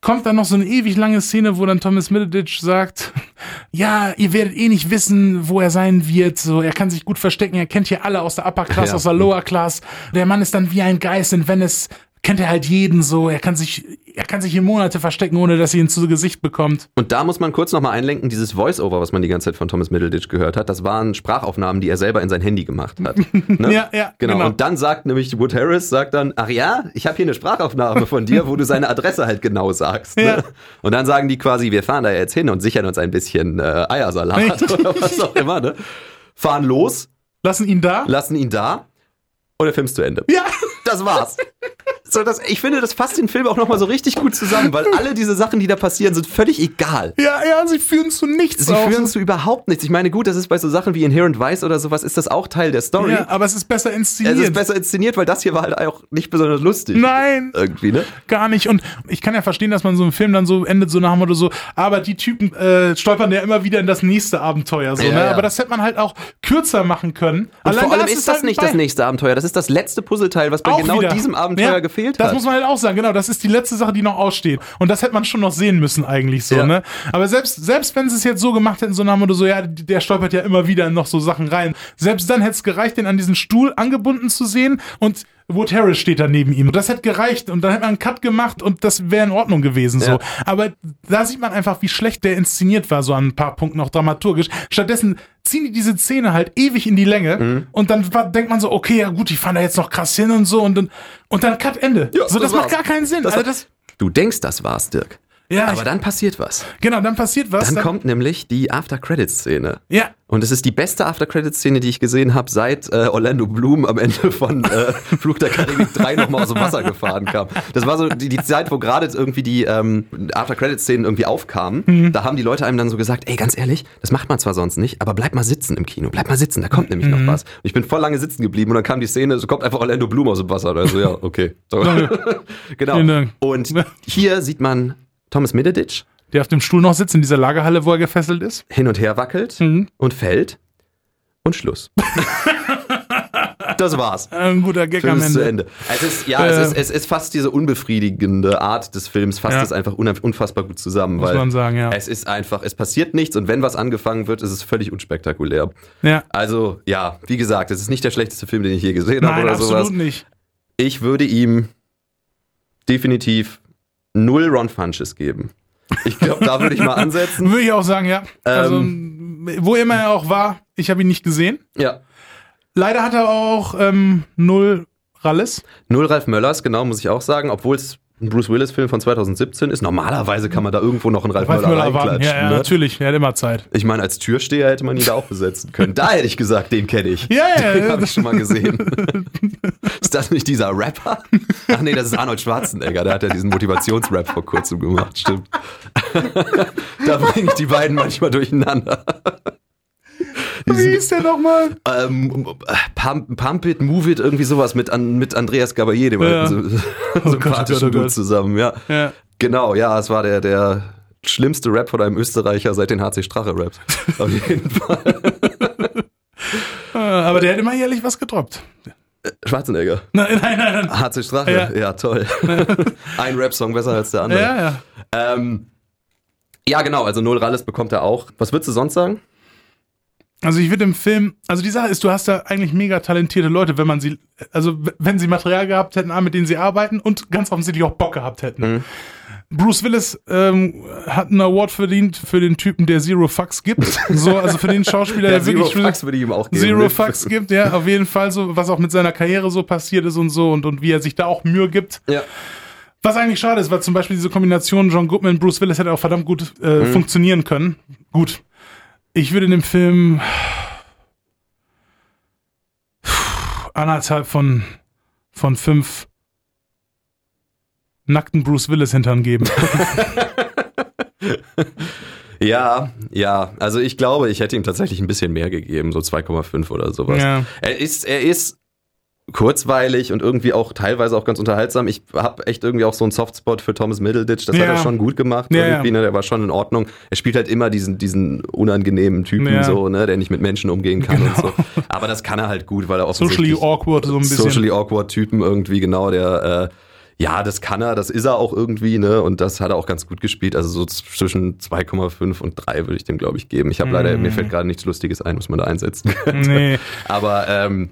kommt dann noch so eine ewig lange Szene, wo dann Thomas Middleditch sagt, ja, ihr werdet eh nicht wissen, wo er sein wird. So, er kann sich gut verstecken, er kennt hier alle aus der Upper Class, Ja. aus der Lower Class. Der Mann ist dann wie ein Geist in Venice, kennt er halt jeden so. Er kann sich, er kann sich hier Monate verstecken, ohne dass sie ihn zu Gesicht bekommt. Und da muss man kurz nochmal einlenken, dieses Voice-Over, was man die ganze Zeit von Thomas Middleditch gehört hat, das waren Sprachaufnahmen, die er selber in sein Handy gemacht hat. Ne? Ja, ja, Genau. genau. Und dann sagt nämlich Wood Harris, sagt dann, ach ja, ich habe hier eine Sprachaufnahme von dir, wo du seine Adresse halt genau sagst. Ne? Ja. Und dann sagen die quasi, wir fahren da jetzt hin und sichern uns ein bisschen äh, Eiersalat oder was auch immer. Ne? Fahren los, Lassen ihn da. lassen ihn da und der Film ist zu Ende. Ja. Das war's. So, das, ich finde, das fasst den Film auch nochmal so richtig gut zusammen, weil alle diese Sachen, die da passieren, sind völlig egal. Ja, ja, sie führen zu nichts. Sie auf. führen zu überhaupt nichts. Ich meine, gut, das ist bei so Sachen wie Inherent Vice oder sowas, ist das auch Teil der Story. Ja, aber es ist besser inszeniert. es ist besser inszeniert, weil das hier war halt auch nicht besonders lustig. Nein, Irgendwie, ne? gar nicht. Und ich kann ja verstehen, dass man so einen Film dann so endet, so nach dem Motto so, aber die Typen äh, stolpern ja immer wieder in das nächste Abenteuer. So, Ja, ne? ja. Aber das hätte man halt auch kürzer machen können. Und Allein vor allem das ist das halt nicht das nächste Abenteuer. Das ist das letzte Puzzleteil, was bei Auch genau wieder. diesem Abenteuer Ja, gefehlt Das hat. muss man halt auch sagen, genau. Das ist die letzte Sache, die noch aussteht. Und das hätte man schon noch sehen müssen, eigentlich so, Ja. ne? Aber selbst, selbst wenn sie es jetzt so gemacht hätten, so nach Motto, so, ja, der stolpert ja immer wieder in noch so Sachen rein. Selbst dann hätte es gereicht, den an diesen Stuhl angebunden zu sehen und Wood Harris steht da neben ihm. Das hätte gereicht und dann hätte man einen Cut gemacht und das wäre in Ordnung gewesen, so. Ja. Aber da sieht man einfach, wie schlecht der inszeniert war, so an ein paar Punkten auch dramaturgisch. Stattdessen ziehen die diese Szene halt ewig in die Länge Mhm. und dann denkt man so, okay, ja gut, die fahren da jetzt noch krass hin und so und dann, und dann Cut Ende. Ja, so, das, das macht gar keinen Sinn. Das also das, Du denkst, das war's, Dirk. Ja, Aber dann passiert was. genau, dann passiert was. Dann kommt nämlich die After-Credits-Szene. ja, Und es ist die beste After-Credits-Szene, die ich gesehen habe, seit äh, Orlando Bloom am Ende von äh, Flug der Karibik 3 nochmal aus dem Wasser gefahren kam. Das war so die, die Zeit, wo gerade irgendwie die ähm, After-Credits-Szenen irgendwie aufkamen. Mhm. Da haben die Leute einem dann so gesagt, ey, ganz ehrlich, das macht man zwar sonst nicht, aber bleib mal sitzen im Kino. Bleib mal sitzen, da kommt nämlich Mhm. noch was. Und ich bin voll lange sitzen geblieben und dann kam die Szene, so kommt einfach Orlando Bloom aus dem Wasser. Also ja, okay. So. genau. Vielen Dank. Und hier sieht man Thomas Middleditch der auf dem Stuhl noch sitzt in dieser Lagerhalle, wo er gefesselt ist. hin und her wackelt Mhm. und fällt und Schluss. das war's. Ein guter Gag Film am ist zu Ende. Ende. Es ist, ja, Äh. es, ist, es ist fast diese unbefriedigende Art des Films, fasst Ja. es einfach unfassbar gut zusammen, Muss weil man sagen, ja. es ist einfach, es passiert nichts und wenn was angefangen wird, ist es völlig unspektakulär. Ja. Also, ja, wie gesagt, es ist nicht der schlechteste Film, den ich je gesehen habe Nein, oder absolut sowas. nicht. Ich würde ihm definitiv null Ron Funches geben. Ich glaube, da würde ich mal ansetzen. Würde ich auch sagen, ja. Also, Ähm. wo immer er auch war, ich habe ihn nicht gesehen. Ja. Leider hat er auch ähm, null Ralles. Null Ralf Möllers, genau, muss ich auch sagen, obwohl es ein Bruce Willis-Film von 2017 ist. Normalerweise kann man da irgendwo noch einen Ralf, Ralf Möller, Möller reinklatschen. Ja, ja, ne? natürlich. Er hat immer Zeit. Ich meine, als Türsteher hätte man ihn da auch besetzen können. Da hätte ich gesagt, den kenne ich. Ja, ja, Den ja, habe ich schon mal gesehen. ist das nicht dieser Rapper? Ach nee, das ist Arnold Schwarzenegger. Der hat ja diesen Motivationsrap vor kurzem gemacht, stimmt. da bringe ich die beiden manchmal durcheinander. Wie hieß der nochmal? ähm, Pump, Pump It, Move It, irgendwie sowas mit, an, mit Andreas Gabayé, dem Ja. alten so, sympathischen oh Gott. Dude zusammen, ja. Ja. Genau, ja, es war der, der schlimmste Rap von einem Österreicher seit den HC Strache Raps. Auf jeden Fall. Äh, Aber der hat immer jährlich was gedroppt. Schwarzenegger. Nein, nein, nein. nein. HC Strache, ja, Ja. toll. Ein Rap-Song besser als der andere. Ja, ja. Ähm, ja, genau, also Null Ralles bekommt er auch. Was würdest du sonst sagen? Also ich würde im Film, also die Sache ist, du hast da eigentlich mega talentierte Leute, wenn man sie, also wenn sie Material gehabt hätten, mit denen sie arbeiten und ganz offensichtlich auch Bock gehabt hätten. Mhm. Bruce Willis ähm, hat einen Award verdient für den Typen, der Zero Fucks gibt. So, also für den Schauspieler, der, wirklich Zero Fucks würde ich ihm auch geben. Zero? Fucks gibt, ja, auf jeden Fall so, was auch mit seiner Karriere so passiert ist und so und, und wie er sich da auch Mühe gibt. Ja. Was eigentlich schade ist, weil zum Beispiel diese Kombination John Goodman, Bruce Willis hätte auch verdammt gut Mhm. äh, funktionieren können. Gut. Ich würde in dem Film anderthalb von, von fünf nackten Bruce Willis Hintern geben. Ja, ja. Also ich glaube, ich hätte ihm tatsächlich ein bisschen mehr gegeben, so 2,5 oder sowas. Ja. Er ist, er ist kurzweilig und irgendwie auch teilweise auch ganz unterhaltsam. Ich habe echt irgendwie auch so einen Softspot für Thomas Middleditch. Das hat Ja. er schon gut gemacht. Ja, irgendwie. Ne? Der war schon in Ordnung. Er spielt halt immer diesen, diesen unangenehmen Typen Ja. so, ne, der nicht mit Menschen umgehen kann und so. Aber das kann er halt gut, weil er offensichtlich Socially awkward so ein bisschen. Socially awkward Typen irgendwie, genau, der, äh, ja, das kann er, das ist er auch irgendwie, ne? Und das hat er auch ganz gut gespielt. Also so zwischen 2,5 und 3 würde ich dem, glaube ich, geben. Ich habe leider, mir fällt gerade nichts Lustiges ein, was man da einsetzen könnte. Nee. Aber ähm,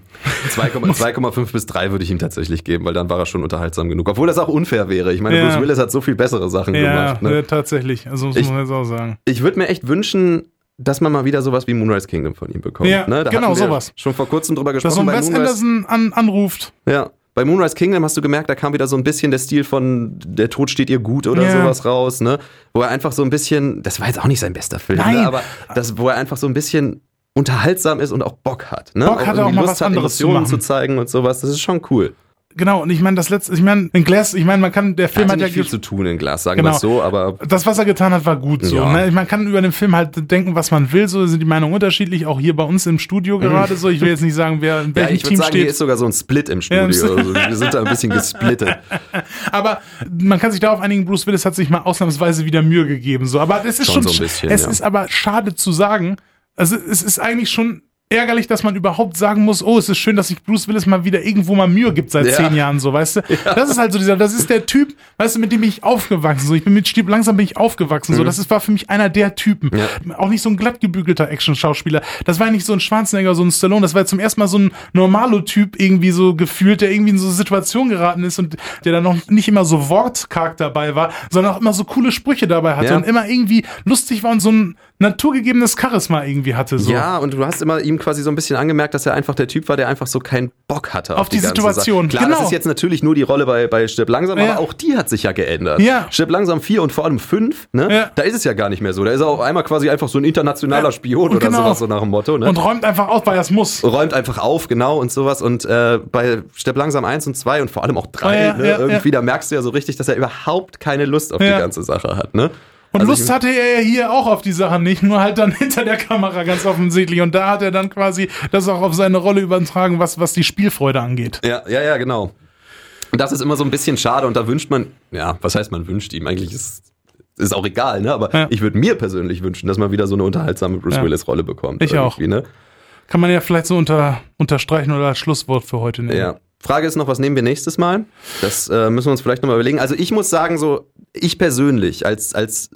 2,5 2,5 bis 3 würde ich ihm tatsächlich geben, weil dann war er schon unterhaltsam genug. Obwohl das auch unfair wäre. Ich meine, Ja. Bruce Willis hat so viel bessere Sachen Ja, gemacht. Ne? äh, tatsächlich. Also muss Ich- man jetzt auch sagen. Ich würde mir echt wünschen, dass man mal wieder sowas wie Moonrise Kingdom von ihm bekommt. Ja, ne? Da genau, sowas. Schon vor kurzem drüber Dass gesprochen. so ein bei Wes Anderson an, anruft. Ja. Bei Moonrise Kingdom hast du gemerkt, da kam wieder so ein bisschen der Stil von Der Tod steht ihr gut oder Ja. sowas raus, ne? Wo er einfach so ein bisschen, das war jetzt auch nicht sein bester Film, Nein. ne? aber das, wo er einfach so ein bisschen unterhaltsam ist und auch Bock hat, ne? Bock hat, auch irgendwie mal Lust was anderes zu Emotionen machen. zu zeigen und sowas, das ist schon cool. Genau, und ich meine, das letzte, ich meine, in Glass, ich meine, man kann, der Er Film hatte hat ja viel zu tun in Glas, sagen Genau. wir es so, aber das, was er getan hat, war gut so. Ja. Ne? Man kann über den Film halt denken, was man will, so sind die Meinungen unterschiedlich, auch hier bei uns im Studio gerade so. Ich will jetzt nicht sagen, wer in ja, welchem ich würde Team sagen, hier steht. ist sogar so ein Split im Ja, Studio. also, wir sind da ein bisschen gesplittet. Aber man kann sich darauf einigen, Bruce Willis hat sich mal ausnahmsweise wieder Mühe gegeben. So. Aber es ist Schon schon, so ein bisschen, es ja. ist aber schade zu sagen, also es ist eigentlich schon ärgerlich, dass man überhaupt sagen muss, oh, es ist schön, dass sich Bruce Willis mal wieder irgendwo mal Mühe gibt seit Ja. zehn Jahren, so, weißt du? Das ist halt so dieser, das ist der Typ, weißt du, mit dem ich aufgewachsen, so. Ich bin mit Stieb, langsam bin ich aufgewachsen, so. Das ist, war für mich einer der Typen. Mhm. Ja. Auch nicht so ein glatt gebügelter Action-Schauspieler. Das war nicht so ein Schwarzenegger, so ein Stallone, das war zum ersten Mal so ein Normalo-Typ irgendwie so gefühlt, der irgendwie in so eine Situation geraten ist und der dann noch nicht immer so wortkarg dabei war, sondern auch immer so coole Sprüche dabei hatte Ja. und immer irgendwie lustig war und so ein naturgegebenes Charisma irgendwie hatte, so. Ja, und du hast immer ihm quasi so ein bisschen angemerkt, dass er einfach der Typ war, der einfach so keinen Bock hatte auf, Auf die ganze Situation, Sache. Klar, genau. das ist jetzt natürlich nur die Rolle bei, bei Stirb langsam, Ja. aber auch die hat sich ja geändert. Ja. Stirb langsam 4 und vor allem 5, ne? Ja. Da ist es ja gar nicht mehr so. Da ist er auf einmal quasi einfach so ein internationaler Ja. Spion Und oder genau. sowas so nach dem Motto, ne? Und räumt einfach aus, weil er es muss. räumt einfach auf, genau, und sowas. Und äh, bei Stepp langsam 1 und 2 und vor allem auch 3, Ah, ja, ne, irgendwie, da merkst du ja so richtig, dass er überhaupt keine Lust auf die ganze Sache hat, ne? Und Also Lust hatte er ja hier auch auf die Sachen nicht, nur halt dann hinter der Kamera ganz offensichtlich. Und da hat er dann quasi das auch auf seine Rolle übertragen, was, was die Spielfreude angeht. Ja, ja, ja, genau. Und das ist immer so ein bisschen schade und da wünscht man, ja, was heißt man wünscht ihm? Eigentlich ist ist auch egal, ne? Aber Ja. ich würde mir persönlich wünschen, dass man wieder so eine unterhaltsame Bruce Ja. Willis Rolle bekommt. Ich auch. Ne? Kann man ja vielleicht so unter, unterstreichen oder als Schlusswort für heute nehmen. Ja. Frage ist noch, was nehmen wir nächstes Mal? Das äh, müssen wir uns vielleicht nochmal überlegen. Also ich muss sagen, so, ich persönlich als, als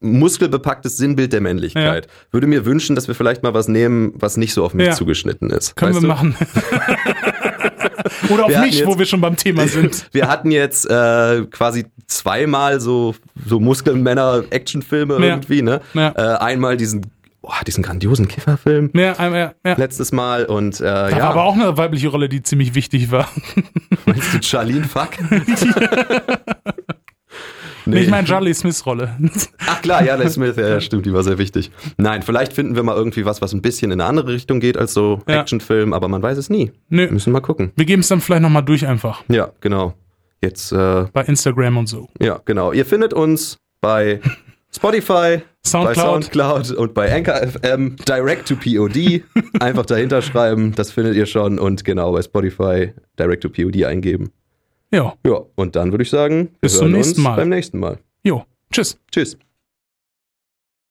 muskelbepacktes Sinnbild der Männlichkeit würde mir wünschen, dass wir vielleicht mal was nehmen, was nicht so auf mich Ja. zugeschnitten ist. Können weißt wir du? machen. oder hatten mich, jetzt- wo wir schon beim Thema sind. Wir hatten jetzt äh, quasi zweimal so, so Muskelmänner-Actionfilme Ja. irgendwie, ne? Ja. Äh, einmal diesen, boah, diesen grandiosen Kifferfilm Ja, ja, ja. ja. letztes Mal und äh, Da ja, war aber auch eine weibliche Rolle, die ziemlich wichtig war. meinst du Charlene Fuck? Nee. Ich meine Charlie Smiths Rolle. Ach klar, ja, Les Smith, ja, stimmt, die war sehr wichtig. Nein, vielleicht finden wir mal irgendwie was, was ein bisschen in eine andere Richtung geht als so Ja. Actionfilm, aber man weiß es nie. Nö. Wir müssen mal gucken. Wir geben es dann vielleicht nochmal durch einfach. Ja, genau. Jetzt, äh, Bei Instagram und so. ja, genau. Ihr findet uns bei Spotify, bei Soundcloud. Soundcloud und bei Anchor FM, Direct to POD. Einfach dahinter schreiben, das findet ihr schon. Und genau, bei Spotify Direct to POD eingeben. Ja. Ja, und dann würde ich sagen, Bis zum nächsten Mal. beim nächsten Mal. Jo. Tschüss. Tschüss.